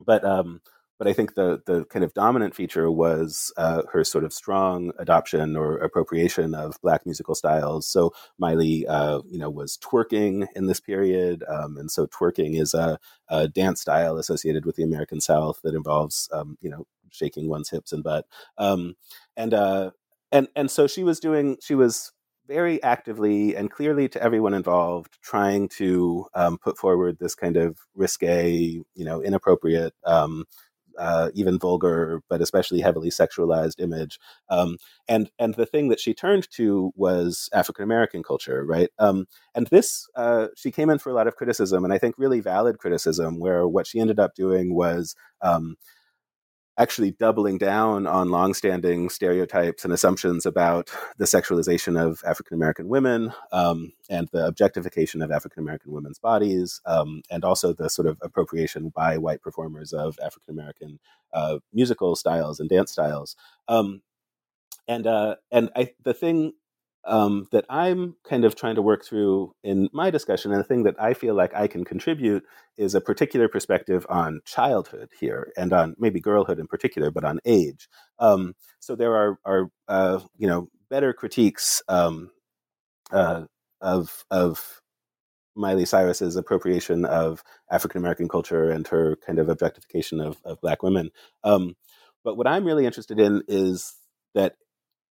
but um, but I think the the kind of dominant feature was uh, her sort of strong adoption or appropriation of black musical styles. So Miley, uh, you know, was twerking in this period, um, and so twerking is a, a, dance style associated with the American South that involves, um, you know, shaking one's hips and butt. Um, and uh, and and so she was doing she was very actively and clearly to everyone involved trying to um, put forward this kind of risque, you know, inappropriate um, uh, even vulgar, but especially heavily sexualized image. Um, and and the thing that she turned to was African American culture, right? Um, and this uh, she came in for a lot of criticism, and I think really valid criticism, where what she ended up doing was um, actually doubling down on longstanding stereotypes and assumptions about the sexualization of African American women um, and the objectification of African American women's bodies, um, and also the sort of appropriation by white performers of African American uh, musical styles and dance styles. Um, and uh, and I, the thing um, that I'm kind of trying to work through in my discussion, and the thing that I feel like I can contribute is a particular perspective on childhood here, and on maybe girlhood in particular, but on age. Um, so there are are uh, you know better critiques um, uh, of of Miley Cyrus's appropriation of African American culture and her kind of objectification of, of Black women. Um, but what I'm really interested in is that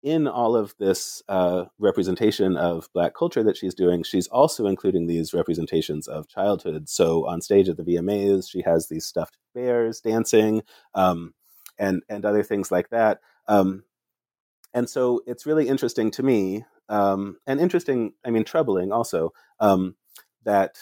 in all of this uh, representation of Black culture that she's doing, she's also including these representations of childhood. So on stage at the VMAs, she has these stuffed bears dancing, um, and and other things like that. Um, and so it's really interesting to me, um, and interesting, I mean, troubling also um, that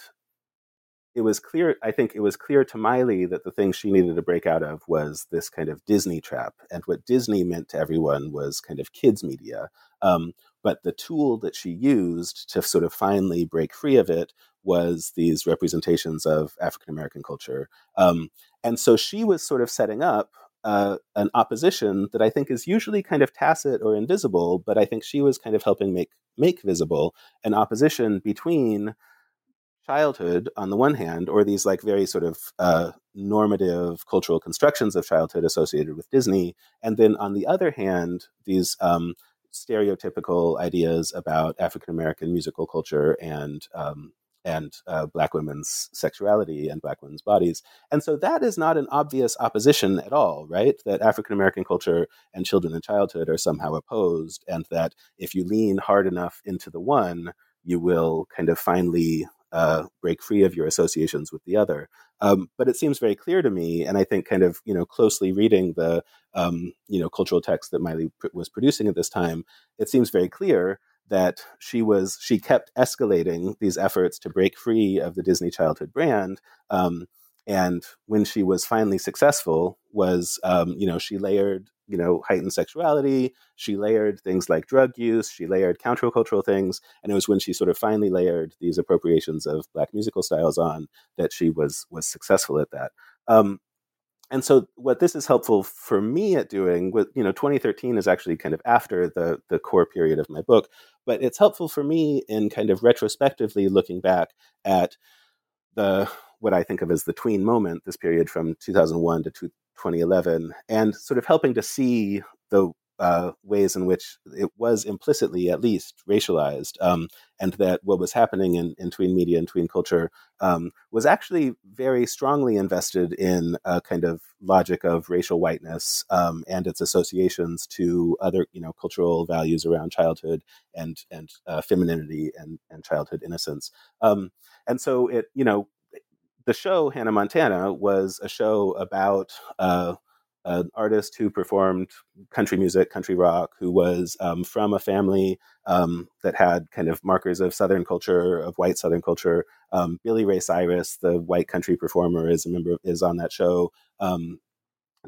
it was clear, I think it was clear to Miley that the thing she needed to break out of was this kind of Disney trap. And what Disney meant to everyone was kind of kids' media. Um, but the tool that she used to sort of finally break free of it was these representations of African American culture. Um, and so she was sort of setting up uh, an opposition that I think is usually kind of tacit or invisible, but I think she was kind of helping make make visible an opposition between childhood on the one hand, or these like very sort of uh, normative cultural constructions of childhood associated with Disney, and then on the other hand, these um, stereotypical ideas about African American musical culture and um, and uh, black women's sexuality and black women's bodies. And so that is not an obvious opposition at all, right? That African American culture and children and childhood are somehow opposed, and that if you lean hard enough into the one, you will kind of finally uh, break free of your associations with the other. Um, but it seems very clear to me, and I think kind of you know closely reading the um, you know cultural text that Miley pr- was producing at this time, it seems very clear that she was she kept escalating these efforts to break free of the Disney childhood brand. Um, and when she was finally successful, was um, you know she layered you know, heightened sexuality. She layered things like drug use. She layered countercultural things, and it was when she sort of finally layered these appropriations of black musical styles on that she was was successful at that. Um, and so, what this is helpful for me at doing, with you know, 2013 is actually kind of after the the core period of my book, but it's helpful for me in kind of retrospectively looking back at the what I think of as the tween moment, this period from 2001 to 2011, and sort of helping to see the uh, ways in which it was implicitly, at least, racialized, um, and that what was happening in, in tween media and tween culture um, was actually very strongly invested in a kind of logic of racial whiteness um, and its associations to other, you know, cultural values around childhood and and uh, femininity and and childhood innocence. Um, and so it, you know, the show Hannah Montana was a show about uh, an artist who performed country music, country rock, who was um, from a family um, that had kind of markers of Southern culture, of white Southern culture. Um, Billy Ray Cyrus, the white country performer, is a member is on that show. Um,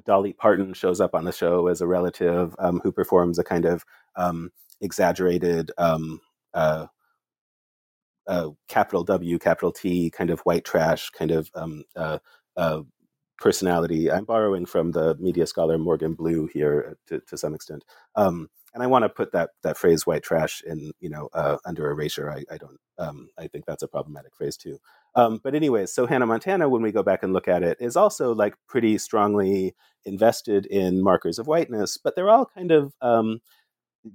Dolly Parton shows up on the show as a relative um, who performs a kind of um, exaggerated. Uh, uh, capital W, capital T, kind of white trash kind of um, uh, uh, personality. I'm borrowing from the media scholar Morgan Blue here uh, to, to some extent. Um, and I want to put that that phrase "white trash" in you know uh, under erasure. I, I don't. Um, I think that's a problematic phrase too. Um, but anyways, so Hannah Montana, when we go back and look at it, is also like pretty strongly invested in markers of whiteness, but they're all kind of um,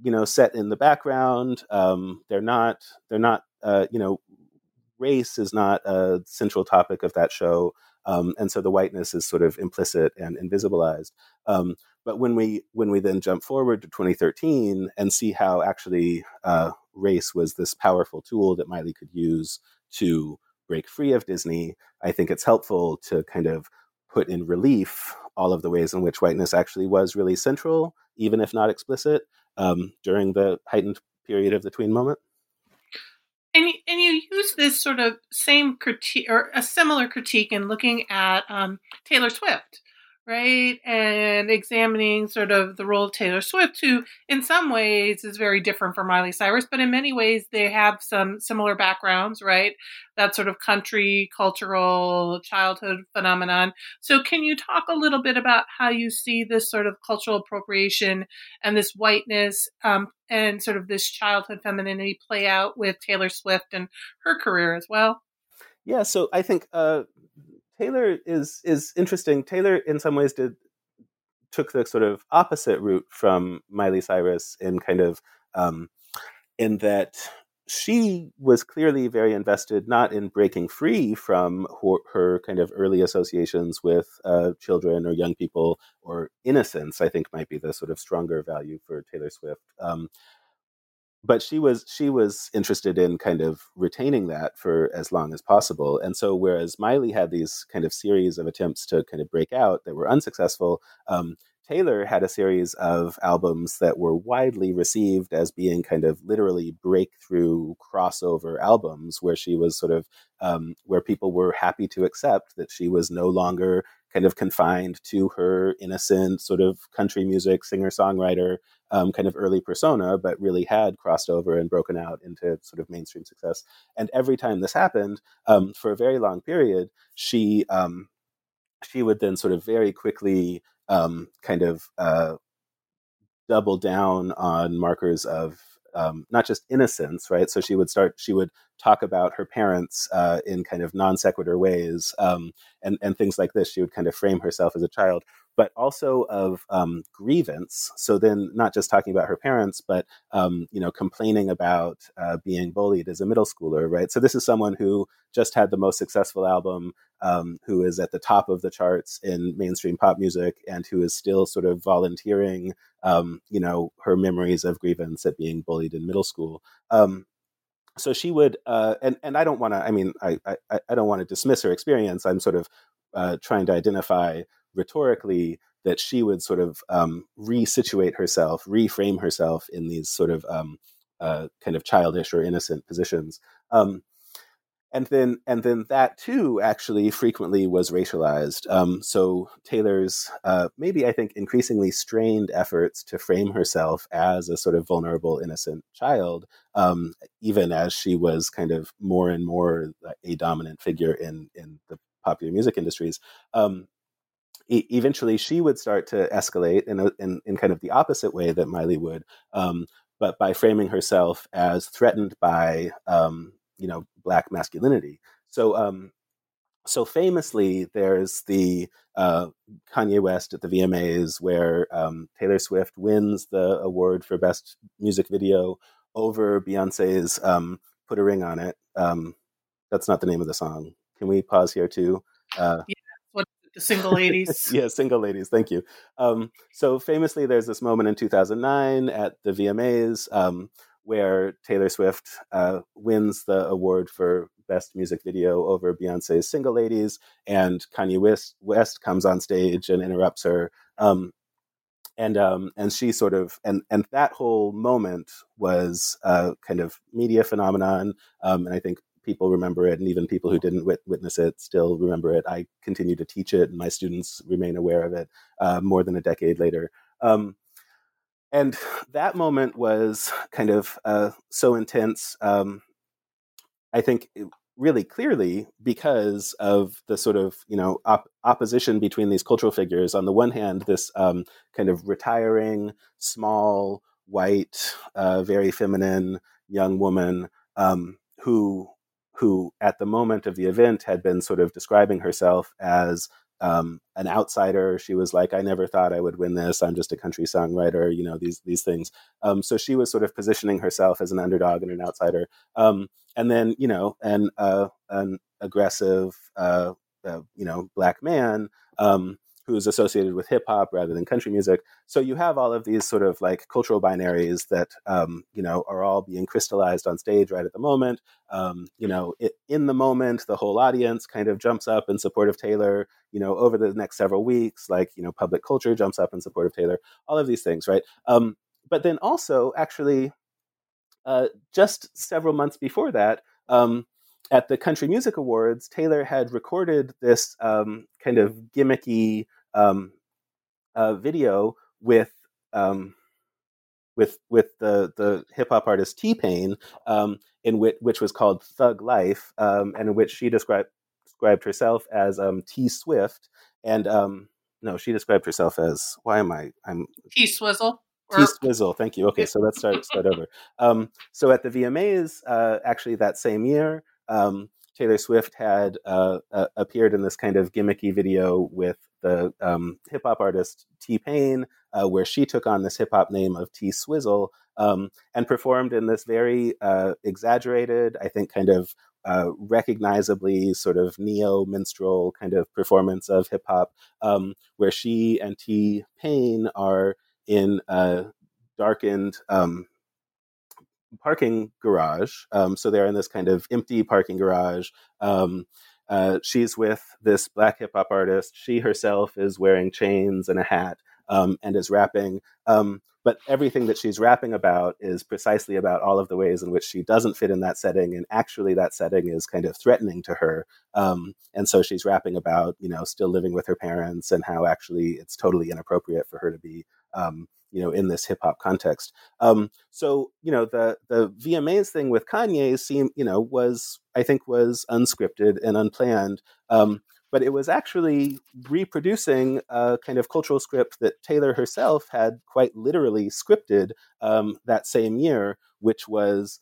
you know set in the background. Um, they're not. They're not uh, you know, race is not a central topic of that show. um, and so the whiteness is sort of implicit and invisibilized. Um, but when we when we then jump forward to 2013 and see how actually uh, race was this powerful tool that Miley could use to break free of Disney, I think it's helpful to kind of put in relief all of the ways in which whiteness actually was really central, even if not explicit, um, during the heightened period of the tween moment. And, and you use this sort of same critique or a similar critique in looking at um, Taylor Swift right? And examining sort of the role of Taylor Swift, who in some ways is very different from Miley Cyrus, but in many ways they have some similar backgrounds, right? That sort of country, cultural, childhood phenomenon. So, can you talk a little bit about how you see this sort of cultural appropriation and this whiteness um, and sort of this childhood femininity play out with Taylor Swift and her career as well? Yeah, so I think uh, Taylor is is interesting. Taylor, in some ways, did took the sort of opposite route from Miley Cyrus in kind of um, in that she was clearly very invested not in breaking free from her, her kind of early associations with uh, children or young people or innocence i think might be the sort of stronger value for taylor swift um, but she was she was interested in kind of retaining that for as long as possible. And so whereas miley had these kind of series of attempts to kind of break out that were unsuccessful um, taylor had a series of albums that were widely received as being kind of literally breakthrough crossover albums where she was sort of um, where people were happy to accept that she was no longer kind of confined to her innocent sort of country music singer songwriter um, kind of early persona, but really had crossed over and broken out into sort of mainstream success. And every time this happened, um, for a very long period, she um, she would then sort of very quickly um, kind of uh, double down on markers of um, not just innocence, right? So she would start, she would talk about her parents uh, in kind of non sequitur ways um, and, and things like this. She would kind of frame herself as a child, but also of um, grievance. So then, not just talking about her parents, but um, you know, complaining about uh, being bullied as a middle schooler, right? So this is someone who just had the most successful album, um, who is at the top of the charts in mainstream pop music, and who is still sort of volunteering, um, you know, her memories of grievance at being bullied in middle school. Um, so she would, uh, and and I don't want to. I mean, I, I I don't want to dismiss her experience. I'm sort of uh, trying to identify rhetorically that she would sort of um, resituate herself, reframe herself in these sort of um, uh, kind of childish or innocent positions. Um, and then, and then that too actually frequently was racialized. Um, so Taylor's uh, maybe I think increasingly strained efforts to frame herself as a sort of vulnerable, innocent child, um, even as she was kind of more and more a dominant figure in in the popular music industries. Um, eventually she would start to escalate in, a, in, in kind of the opposite way that Miley would, um, but by framing herself as threatened by um, you know black masculinity. So um, so famously, there's the uh, Kanye West at the VMAs where um, Taylor Swift wins the award for best music video over Beyonce's um, "Put a Ring on It." Um, that's not the name of the song. Can we pause here too? Uh, single ladies. yeah, single ladies. Thank you. Um, so famously, there's this moment in 2009 at the VMAs um, where Taylor Swift uh, wins the award for best music video over Beyonce's "Single Ladies," and Kanye West, West comes on stage and interrupts her. Um, and um, and she sort of and and that whole moment was a kind of media phenomenon, um, and I think people remember it, and even people who didn't wit- witness it still remember it. I continue to teach it, and my students remain aware of it uh, more than a decade later. Um, and that moment was kind of uh, so intense. Um, I think really clearly because of the sort of you know op- opposition between these cultural figures. On the one hand, this um, kind of retiring, small, white, uh, very feminine young woman um, who who at the moment of the event had been sort of describing herself as um, an outsider. She was like, I never thought I would win this. I'm just a country songwriter, you know, these these things. Um, so she was sort of positioning herself as an underdog and an outsider. Um, and then, you know, an uh, an aggressive, uh, uh, you know black man um, who's associated with hip hop rather than country music. So you have all of these sort of like cultural binaries that um, you know are all being crystallized on stage right at the moment. Um, you know, it, in the moment, the whole audience kind of jumps up in support of Taylor. You know, over the next several weeks, like you know, public culture jumps up in support of Taylor. All of these things, right? Um, but then also, actually, uh, just several months before that. Um, at the Country Music Awards, Taylor had recorded this um, kind of gimmicky um, uh, video with um, with with the the hip hop artist T Pain, um, in which which was called Thug Life, um, and in which she described described herself as um, T Swift, and no, she described herself as why am I I'm T Swizzle. T Swizzle. Thank you. Okay, so let's start start over. Um, so at the VMAs, uh, actually that same year, um, Taylor Swift had uh, uh, appeared in this kind of gimmicky video with the um, hip hop artist T Pain, uh, where she took on this hip hop name of T Swizzle um, and performed in this very uh, exaggerated, I think, kind of uh, recognizably sort of neo minstrel kind of performance of hip hop, um, where she and T Pain are in a darkened um, parking garage. Um, so they're in this kind of empty parking garage. Um, uh, she's with this black hip hop artist. She herself is wearing chains and a hat um, and is rapping. Um, but everything that she's rapping about is precisely about all of the ways in which she doesn't fit in that setting, and actually that setting is kind of threatening to her. Um, and so she's rapping about, you know, still living with her parents and how actually it's totally inappropriate for her to be um, you know in this hip hop context. Um, so you know the the VMAs thing with Kanye seemed you know was I think was unscripted and unplanned. Um, but it was actually reproducing a kind of cultural script that Taylor herself had quite literally scripted um, that same year, which was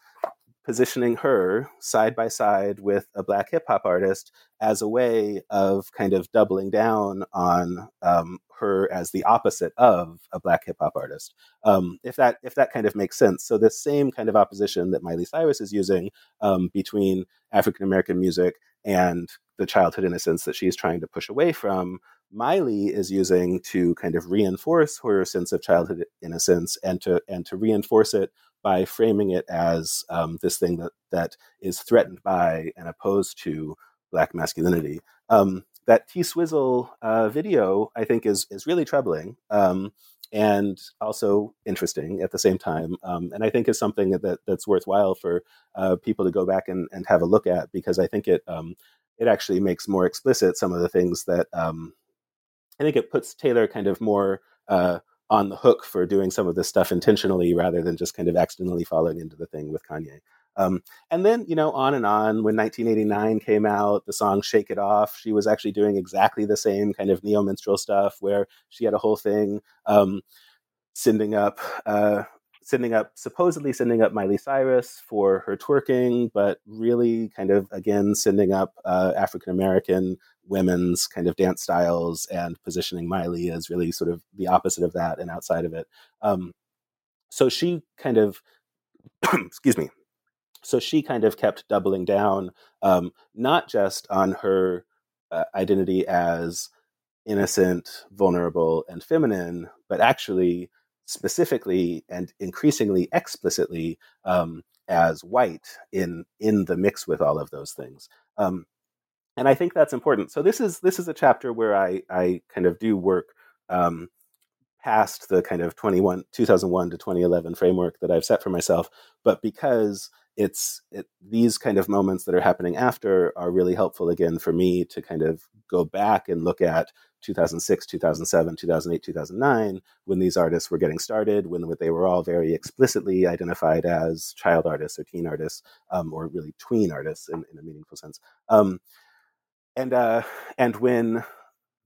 positioning her side by side with a black hip hop artist as a way of kind of doubling down on um, her as the opposite of a black hip hop artist. Um, if that if that kind of makes sense. So this same kind of opposition that Miley Cyrus is using um, between African American music and the childhood innocence that she's trying to push away from. Miley is using to kind of reinforce her sense of childhood innocence and to and to reinforce it by framing it as um, this thing that that is threatened by and opposed to black masculinity. Um, that T Swizzle uh, video, I think, is is really troubling um, and also interesting at the same time, um, and I think is something that that's worthwhile for uh, people to go back and, and have a look at because I think it um, it actually makes more explicit some of the things that um, I think it puts Taylor kind of more. Uh, on the hook for doing some of this stuff intentionally rather than just kind of accidentally falling into the thing with Kanye. Um, and then, you know, on and on. When 1989 came out, the song "Shake It Off," she was actually doing exactly the same kind of neo minstrel stuff, where she had a whole thing um, sending up, uh, sending up, supposedly sending up Miley Cyrus for her twerking, but really kind of again sending up uh, African American women's kind of dance styles and positioning Miley as really sort of the opposite of that and outside of it. Um, so she kind of, excuse me, so she kind of kept doubling down, um, not just on her uh, identity as innocent, vulnerable, and feminine, but actually specifically and increasingly explicitly um, as white in in the mix with all of those things. Um, and I think that's important. So this is this is a chapter where I I kind of do work um, past the kind of 21 2001 to 2011 framework that I've set for myself, but because it's it, these kind of moments that are happening after are really helpful again for me to kind of go back and look at 2006 2007 2008 2009 when these artists were getting started when they were all very explicitly identified as child artists or teen artists um, or really tween artists in, in a meaningful sense um, and uh, and when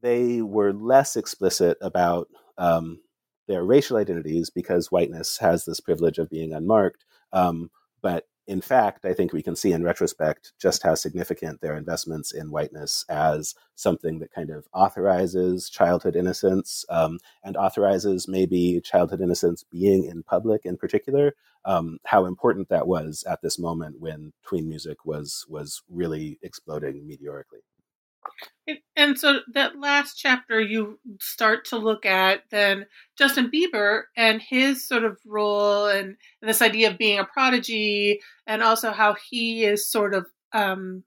they were less explicit about um, their racial identities because whiteness has this privilege of being unmarked. Um, but in fact, I think we can see in retrospect just how significant their investments in whiteness as something that kind of authorizes childhood innocence um, and authorizes maybe childhood innocence being in public in particular. Um, how important that was at this moment when tween music was was really exploding meteorically. And so that last chapter, you start to look at then Justin Bieber and his sort of role and, and this idea of being a prodigy, and also how he is sort of um,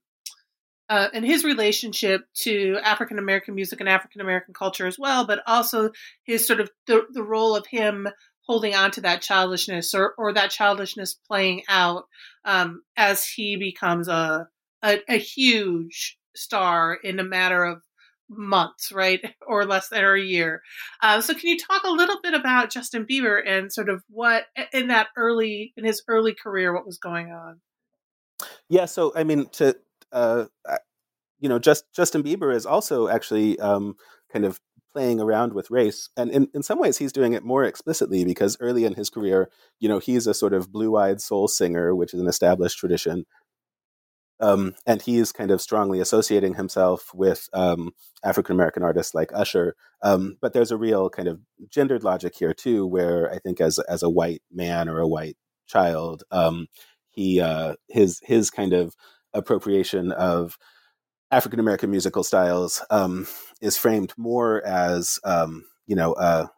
uh, and his relationship to African American music and African American culture as well, but also his sort of the, the role of him holding on to that childishness or, or that childishness playing out um, as he becomes a, a, a huge star in a matter of months, right, or less than a year. Uh, so, can you talk a little bit about Justin Bieber and sort of what in that early in his early career, what was going on? Yeah, so I mean, to uh, you know, just Justin Bieber is also actually um, kind of playing around with race, and in, in some ways, he's doing it more explicitly because early in his career, you know, he's a sort of blue-eyed soul singer, which is an established tradition um, and he's kind of strongly associating himself with um, African American artists like Usher. Um, but there's a real kind of gendered logic here too, where I think as as a white man or a white child, um, he uh, his his kind of appropriation of African American musical styles um, is framed more as um, you know a,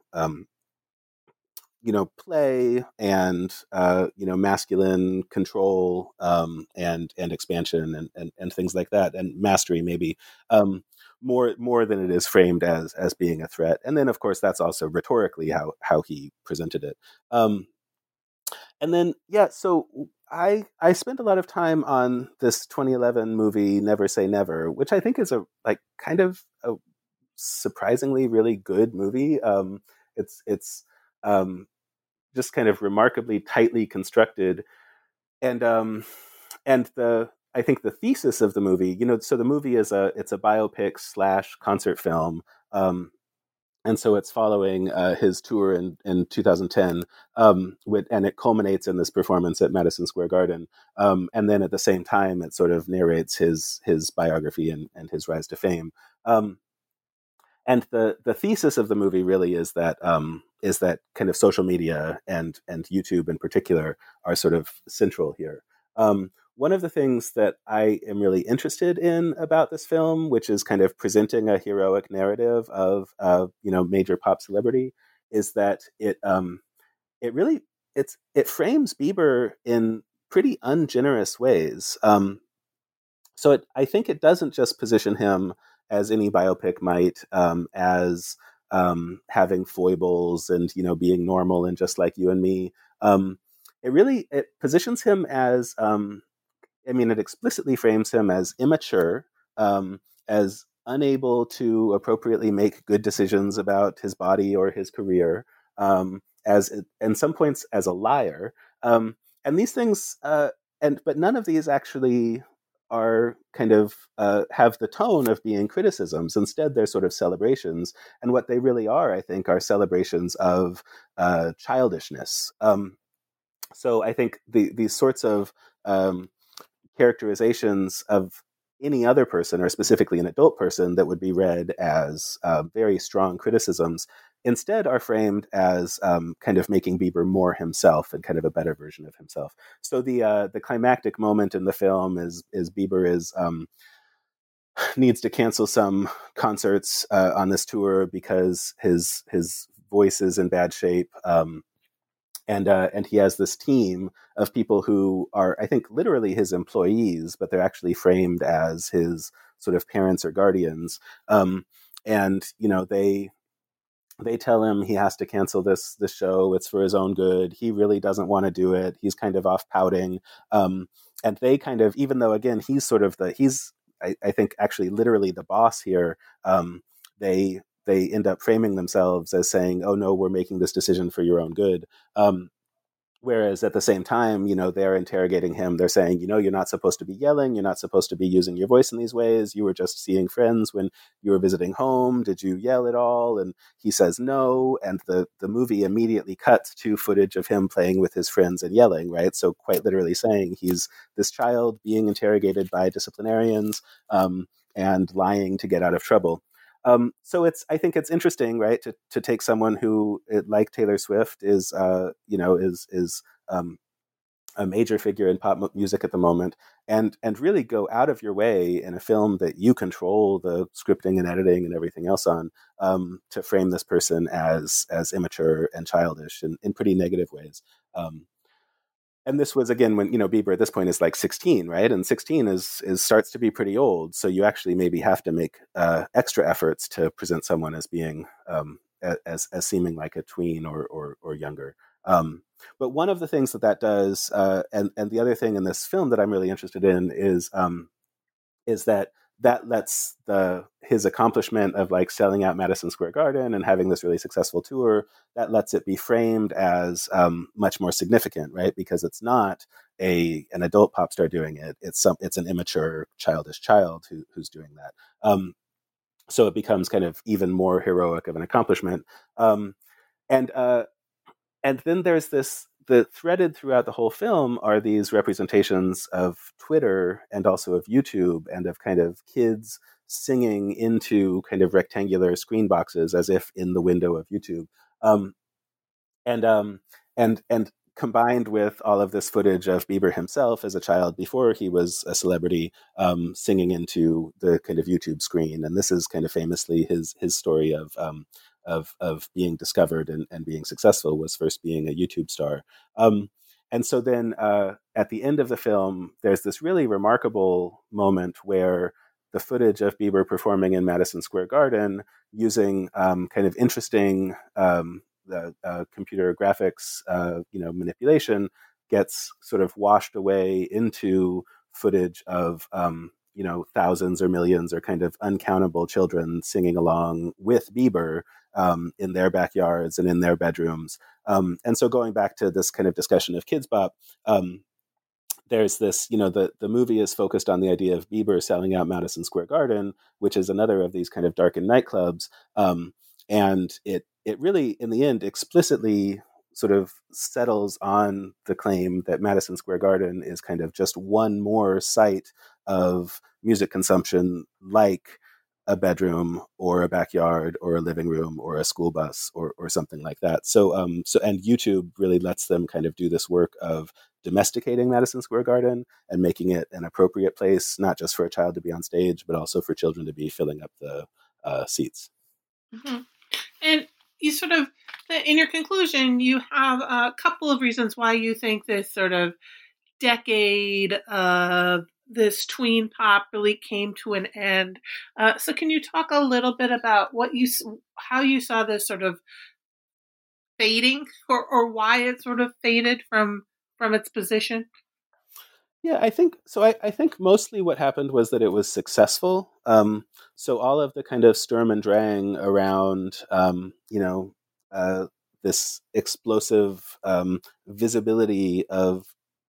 you know play and uh, you know masculine control um, and and expansion and, and and things like that and mastery maybe um, more more than it is framed as as being a threat. And then of course that's also rhetorically how how he presented it. Um, and then yeah so I I spent a lot of time on this 2011 movie Never Say Never which I think is a like kind of a surprisingly really good movie. Um, it's it's um, just kind of remarkably tightly constructed, and um, and the I think the thesis of the movie, you know, so the movie is a it's a biopic slash concert film. Um, and so it's following uh, his tour in, in 2010, um, with, and it culminates in this performance at Madison Square Garden. Um, and then at the same time, it sort of narrates his his biography and, and his rise to fame. Um, and the the thesis of the movie really is that um, is that kind of social media and and YouTube in particular are sort of central here. Um, one of the things that I am really interested in about this film, which is kind of presenting a heroic narrative of you know major pop celebrity, is that it um, it really it's it frames Bieber in pretty ungenerous ways. Um, so it, I think it doesn't just position him as any biopic might, um, as um, having foibles and you know being normal and just like you and me. Um, it really it positions him as um, I mean, it explicitly frames him as immature, um, as unable to appropriately make good decisions about his body or his career, um, as in some points as a liar. Um, and these things, uh, and but none of these actually are kind of uh, have the tone of being criticisms. Instead, they're sort of celebrations. And what they really are, I think, are celebrations of uh, childishness. Um, so I think the, these sorts of um, characterizations of any other person, or specifically an adult person, that would be read as uh, very strong criticisms, instead are framed as um, kind of making Bieber more himself and kind of a better version of himself. So the uh, the climactic moment in the film is is Bieber is um, needs to cancel some concerts uh, on this tour because his his voice is in bad shape. Um, and uh, and he has this team of people who are, I think, literally his employees, but they're actually framed as his sort of parents or guardians. Um, and you know, they they tell him he has to cancel this this show. It's for his own good. He really doesn't want to do it. He's kind of off pouting. Um, and they kind of, even though again he's sort of the he's I, I think actually literally the boss here. Um, they they end up framing themselves as saying, "Oh no, we're making this decision for your own good." Um, Whereas at the same time, you know, they're interrogating him. They're saying, you know, you're not supposed to be yelling. You're not supposed to be using your voice in these ways. You were just seeing friends when you were visiting home. Did you yell at all? And he says no. And the, the movie immediately cuts to footage of him playing with his friends and yelling, right? So, quite literally saying he's this child being interrogated by disciplinarians um, and lying to get out of trouble. Um, so it's I think it's interesting, right, to to take someone who, like Taylor Swift, is uh, you know is is um, a major figure in pop music at the moment, and and really go out of your way in a film that you control the scripting and editing and everything else on um, to frame this person as as immature and childish in, in pretty negative ways. Um, and this was again when you know Bieber at this point is like 16, right? And 16 is is starts to be pretty old, so you actually maybe have to make uh, extra efforts to present someone as being um, as as seeming like a tween or or, or younger. Um, but one of the things that that does, uh, and and the other thing in this film that I'm really interested in is um, is that that lets the his accomplishment of like selling out Madison Square Garden and having this really successful tour that lets it be framed as um, much more significant, right? Because it's not a an adult pop star doing it; it's some it's an immature, childish child who, who's doing that. Um, so it becomes kind of even more heroic of an accomplishment. Um, and uh, and then there's this the threaded throughout the whole film are these representations of Twitter and also of YouTube and of kind of kids singing into kind of rectangular screen boxes as if in the window of YouTube. Um, and um, and and combined with all of this footage of Bieber himself as a child before he was a celebrity, um, singing into the kind of YouTube screen, and this is kind of famously his his story of um, of of being discovered and, and being successful was first being a YouTube star. Um, and so then uh, at the end of the film, there's this really remarkable moment where the footage of Bieber performing in Madison Square Garden using um, kind of interesting um, uh, computer graphics, uh, you know, manipulation gets sort of washed away into footage of um, you know thousands or millions or kind of uncountable children singing along with Bieber um, in their backyards and in their bedrooms. Um, and so going back to this kind of discussion of Kidz Bop, um, there's this, you know, the, the movie is focused on the idea of Bieber selling out Madison Square Garden, which is another of these kind of darkened nightclubs. Um, and it it really, in the end, explicitly sort of settles on the claim that Madison Square Garden is kind of just one more site of music consumption like a bedroom or a backyard or a living room or a school bus or, or something like that. So um so and YouTube really lets them kind of do this work of domesticating Madison Square Garden and making it an appropriate place, not just for a child to be on stage, but also for children to be filling up the uh, seats. Mm-hmm. And you sort of in your conclusion, you have a couple of reasons why you think this sort of decade of this tween pop really came to an end. Uh, so, can you talk a little bit about what you, how you saw this sort of fading, or or why it sort of faded from from its position? Yeah, I think so. I, I think mostly what happened was that it was successful. Um, so all of the kind of Sturm and Drang around, um, you know, uh, this explosive um, visibility of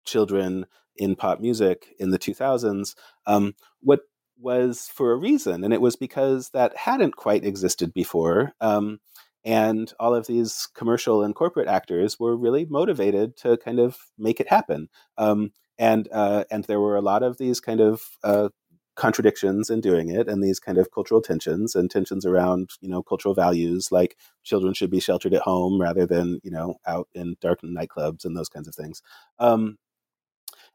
children in pop music in the 2000s, um, what was for a reason, and it was because that hadn't quite existed before. Um, and all of these commercial and corporate actors were really motivated to kind of make it happen. Um, and uh, and there were a lot of these kind of uh, contradictions in doing it and these kind of cultural tensions and tensions around you know cultural values like children should be sheltered at home rather than you know out in dark nightclubs and those kinds of things um,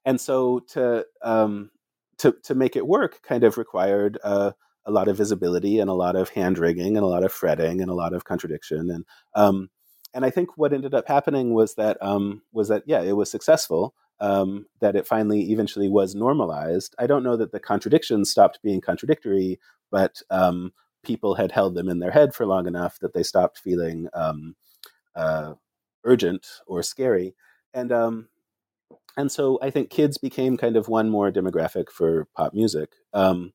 and so to um, to to make it work kind of required uh, a lot of visibility and a lot of hand wringing and a lot of fretting and a lot of contradiction and um, and I think what ended up happening was that um, was that yeah it was successful um, that it finally eventually was normalized. I don't know that the contradictions stopped being contradictory, but um, people had held them in their head for long enough that they stopped feeling um, uh, urgent or scary. And um, and so I think kids became kind of one more demographic for pop music. Um,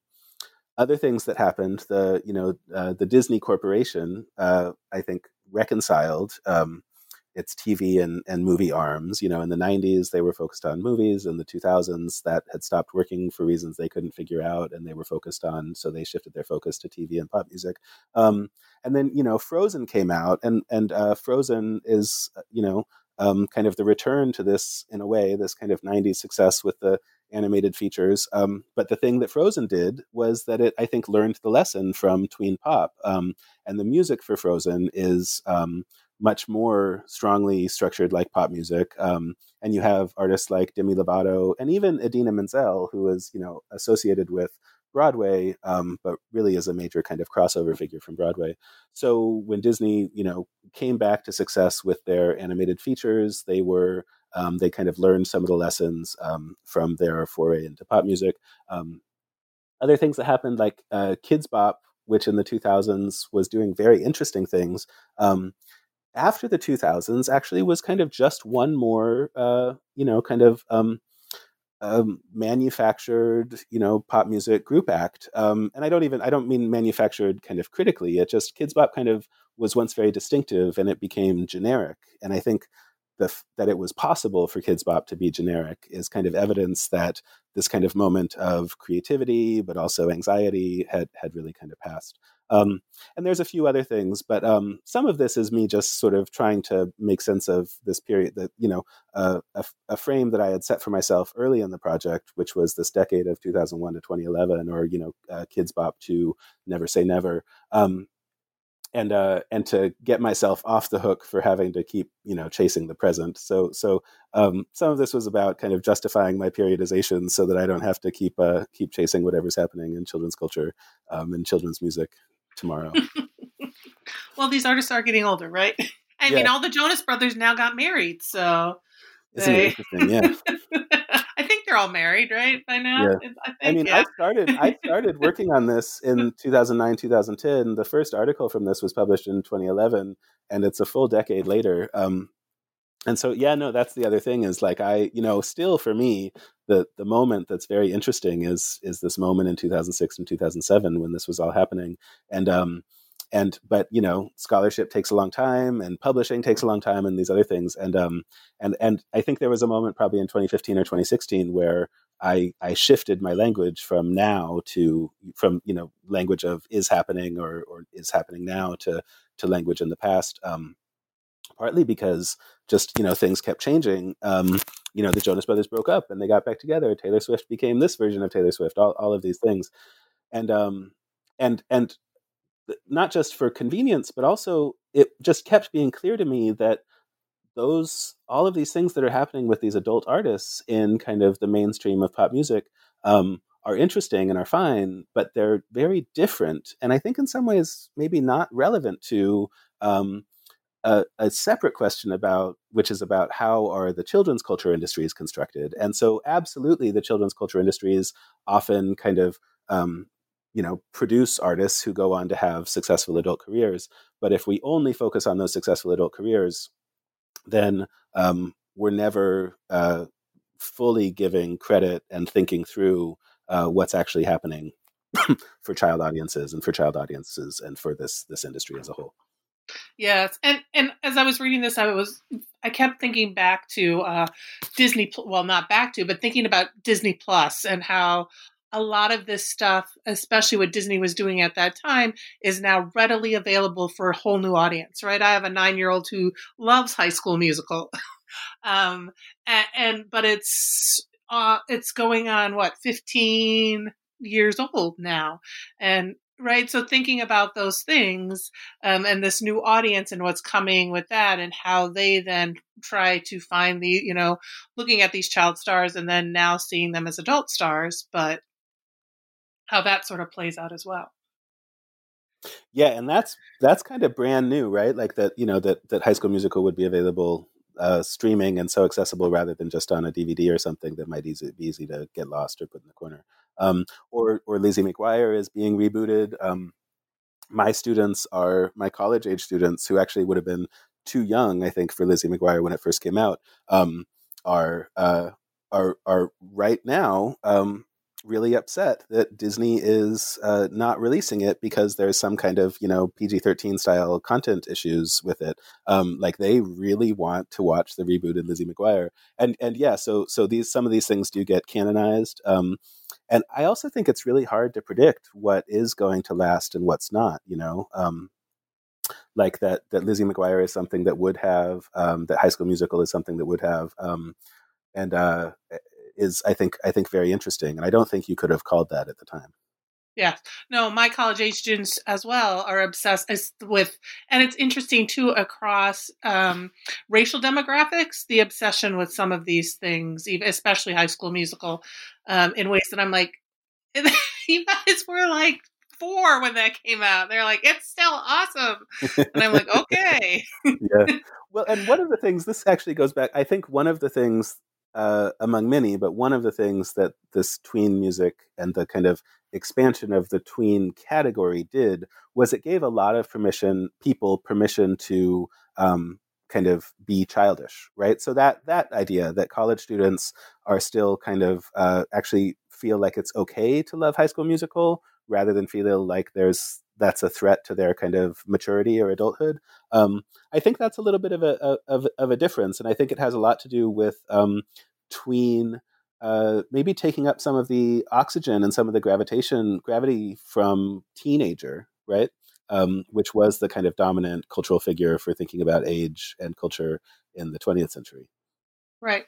other things that happened, the you know uh, the Disney Corporation, uh, I think reconciled um, its TV and, and movie arms. You know, in the 90s, they were focused on movies. In the 2000s, that had stopped working for reasons they couldn't figure out, and they were focused on, so they shifted their focus to TV and pop music. Um, and then, you know, Frozen came out, and, and uh, Frozen is, uh, you know, um, kind of the return to this, in a way, this kind of 90s success with the animated features. Um, but the thing that Frozen did was that it, I think, learned the lesson from tween pop. Um, and the music for Frozen is um, much more strongly structured like pop music. Um, and you have artists like Demi Lovato and even Idina Menzel, who is you know associated with Broadway, um, but really is a major kind of crossover figure from Broadway. So when Disney, you know, came back to success with their animated features, they were um, they kind of learned some of the lessons um, from their foray into pop music. Um, other things that happened, like uh, Kidz Bop, which in the 2000s was doing very interesting things. Um, after the 2000s, actually was kind of just one more, uh, you know, kind of um, manufactured, you know, pop music group act. Um, and I don't even I don't mean manufactured kind of critically. It just Kidz Bop kind of was once very distinctive, and it became generic. And I think the, that it was possible for Kidz Bop to be generic is kind of evidence that this kind of moment of creativity, but also anxiety, had had really kind of passed. Um, and there's a few other things, but um, some of this is me just sort of trying to make sense of this period that, you know, uh, a, a, frame that I had set for myself early in the project, which was this decade of 2001 to 2011, or, you know, uh, Kidz Bop to Never Say Never. Um, and uh, and to get myself off the hook for having to keep you know chasing the present. So so um, some of this was about kind of justifying my periodization so that I don't have to keep uh, keep chasing whatever's happening in children's culture um, and children's music tomorrow. well, these artists are getting older, right? I yeah. mean, all the Jonas Brothers now got married, so. Isn't they... interesting? Yeah. I think they're all married, right? By now. Yeah. I, think, I mean, yeah. I started. I started working on this in 2009, 2010. The first article from this was published in 2011, and it's a full decade later. Um, and so yeah no that's the other thing is like i you know still for me the the moment that's very interesting is is this moment in 2006 and 2007 when this was all happening. And um and but you know scholarship takes a long time and publishing takes a long time and these other things. And um and and i think there was a moment probably in 2015 or 2016 where i i shifted my language from now to from you know language of is happening or or is happening now to to language in the past um partly because just you know things kept changing. Um, you know, the Jonas Brothers broke up and they got back together. Taylor Swift became this version of Taylor Swift. All, all of these things, and um, and and not just for convenience, but also it just kept being clear to me that those all of these things that are happening with these adult artists in kind of the mainstream of pop music um, are interesting and are fine, but they're very different, and I think in some ways maybe not relevant to um, a, a, separate question about which is about how are the children's culture industries constructed. And so absolutely the children's culture industries often kind of um, you know produce artists who go on to have successful adult careers. But if we only focus on those successful adult careers then um, we're never uh, fully giving credit and thinking through uh, what's actually happening for child audiences and for child audiences and for this this industry as a whole Yes, and and as I was reading this, I was I kept thinking back to uh, Disney. Well, not back to, but thinking about Disney Plus and how a lot of this stuff, especially what Disney was doing at that time, is now readily available for a whole new audience. Right? I have a nine-year-old who loves High School Musical, um, and, and but it's uh, it's going on what fifteen years old now and right? So thinking about those things um, and this new audience and what's coming with that and how they then try to find the you know looking at these child stars and then now seeing them as adult stars but how that sort of plays out as well. Yeah and that's that's kind of brand new right? Like that you know that that high school musical would be available uh, streaming and so accessible rather than just on a dvd or something that might easy, be easy to get lost or put in the corner um, or or Lizzie McGuire is being rebooted. Um, my students are my college age students who actually would have been too young, I think, for Lizzie McGuire when it first came out. Um, are uh, are are right now um, really upset that Disney is uh, not releasing it because there's some kind of you know PG thirteen style content issues with it. Um, like they really want to watch the rebooted Lizzie McGuire, and and yeah, so so these some of these things do get canonized. Um, and I also think it's really hard to predict what is going to last and what's not. You know, um, like that that Lizzie McGuire is something that would have um, that High School Musical is something that would have, um, and uh, is I think I think very interesting. And I don't think you could have called that at the time. Yes. No, my college age students as well are obsessed with, and it's interesting too across um, racial demographics, the obsession with some of these things, especially High School Musical, um, in ways that I'm like, you guys were like four when that came out. They're like, it's still awesome. And I'm like, okay. yeah. Well, and one of the things, this actually goes back, I think one of the things uh, among many, but one of the things that this tween music and the kind of expansion of the tween category did was it gave a lot of permission, people permission to um, kind of be childish, right? So that that idea that college students are still kind of uh, actually feel like it's okay to love High School Musical rather than feel like there's that's a threat to their kind of maturity or adulthood. Um, I think that's a little bit of a of, of, a difference, and I think it has a lot to do with um, tween uh, maybe taking up some of the oxygen and some of the gravitation gravity from teenager, right? Um, which was the kind of dominant cultural figure for thinking about age and culture in the 20th century. Right.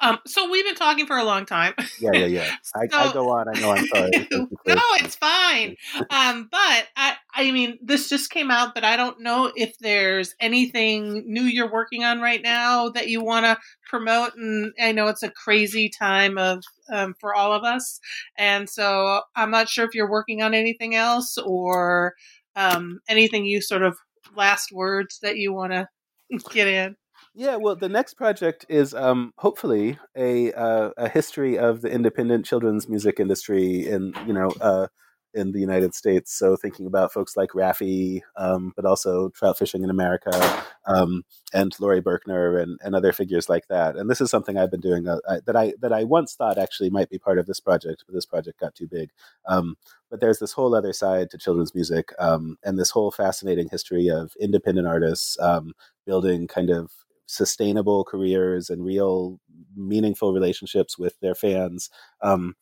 Um, so we've been talking for a long time. Yeah, yeah, yeah. I, so, I go on. I know. I'm sorry. no, it's fine. Um, but I, I mean, this just came out, but I don't know if there's anything new you're working on right now that you want to promote. And I know it's a crazy time of um, for all of us, and so I'm not sure if you're working on anything else or um, anything you sort of last words that you want to get in. Yeah, well, the next project is um, hopefully a uh, a history of the independent children's music industry in you know uh, in the United States. So thinking about folks like Raffi, um, but also trout fishing in America, um, and Laurie Berkner and, and other figures like that. And this is something I've been doing uh, I, that I that I once thought actually might be part of this project, but this project got too big. Um, but there's this whole other side to children's music, um, and this whole fascinating history of independent artists um, building kind of sustainable careers and real meaningful relationships with their fans um,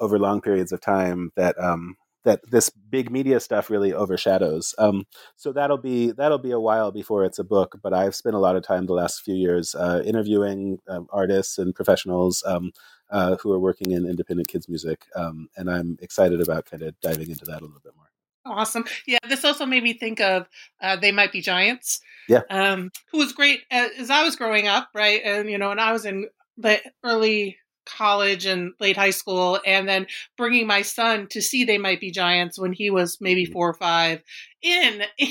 over long periods of time that um, that this big media stuff really overshadows. Um, so that'll be that'll be a while before it's a book. But I've spent a lot of time the last few years uh, interviewing um, artists and professionals um, uh, who are working in independent kids music, um, and I'm excited about kind of diving into that a little bit more. Awesome. Yeah, this also made me think of uh, They Might Be Giants. Yeah. Um, who was great as, as I was growing up, right? And, you know, and I was in the early college and late high school, and then bringing my son to see They Might Be Giants when he was maybe mm-hmm. four or five in.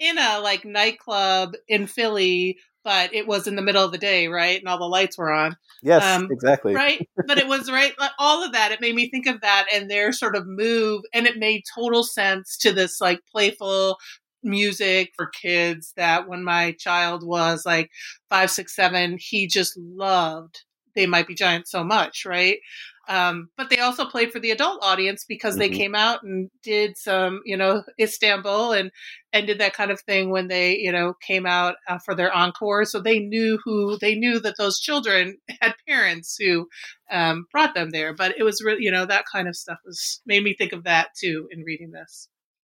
in a like nightclub in Philly but it was in the middle of the day, right? And all the lights were on. Yes, um, exactly. Right. But it was right. All of that. It made me think of that and their sort of move. And it made total sense to this like playful music for kids that when my child was like five, six, seven, he just loved They Might Be Giants so much, right? Um, but they also played for the adult audience because they mm-hmm. came out and did some, you know, Istanbul and and did that kind of thing when they, you know, came out uh, for their encore. So they knew who they knew that those children had parents who um, brought them there. But it was really, you know, that kind of stuff was made me think of that too in reading this.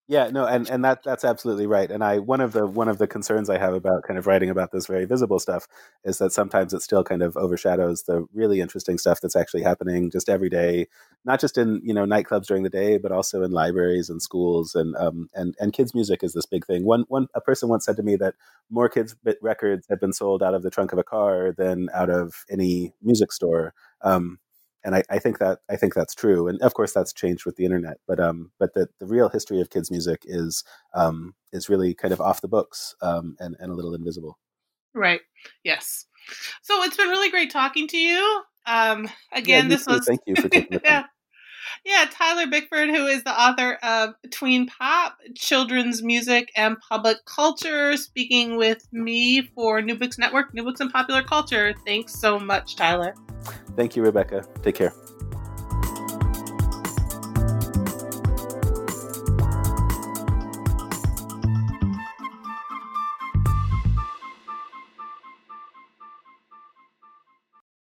Yeah, no, and, and that that's absolutely right. And I one of the one of the concerns I have about kind of writing about this very visible stuff is that sometimes it still kind of overshadows the really interesting stuff that's actually happening just every day, not just in you know nightclubs during the day, but also in libraries and schools and um and and kids music is this big thing. One one a person once said to me that more kids records have been sold out of the trunk of a car than out of any music store. Um, and I, I, think that I think that's true. And of course, that's changed with the internet. But um, but the, the real history of kids' music is um, is really kind of off the books um, and and a little invisible. Right. Yes. So it's been really great talking to you. Um, again, yeah, this was thank you for taking the time. yeah. Yeah, Tyler Bickford, who is the author of Tween Pop, Children's Music and Public Culture, speaking with me for New Books Network, New Books and Popular Culture. Thanks so much, Tyler. Thank you, Rebecca. Take care.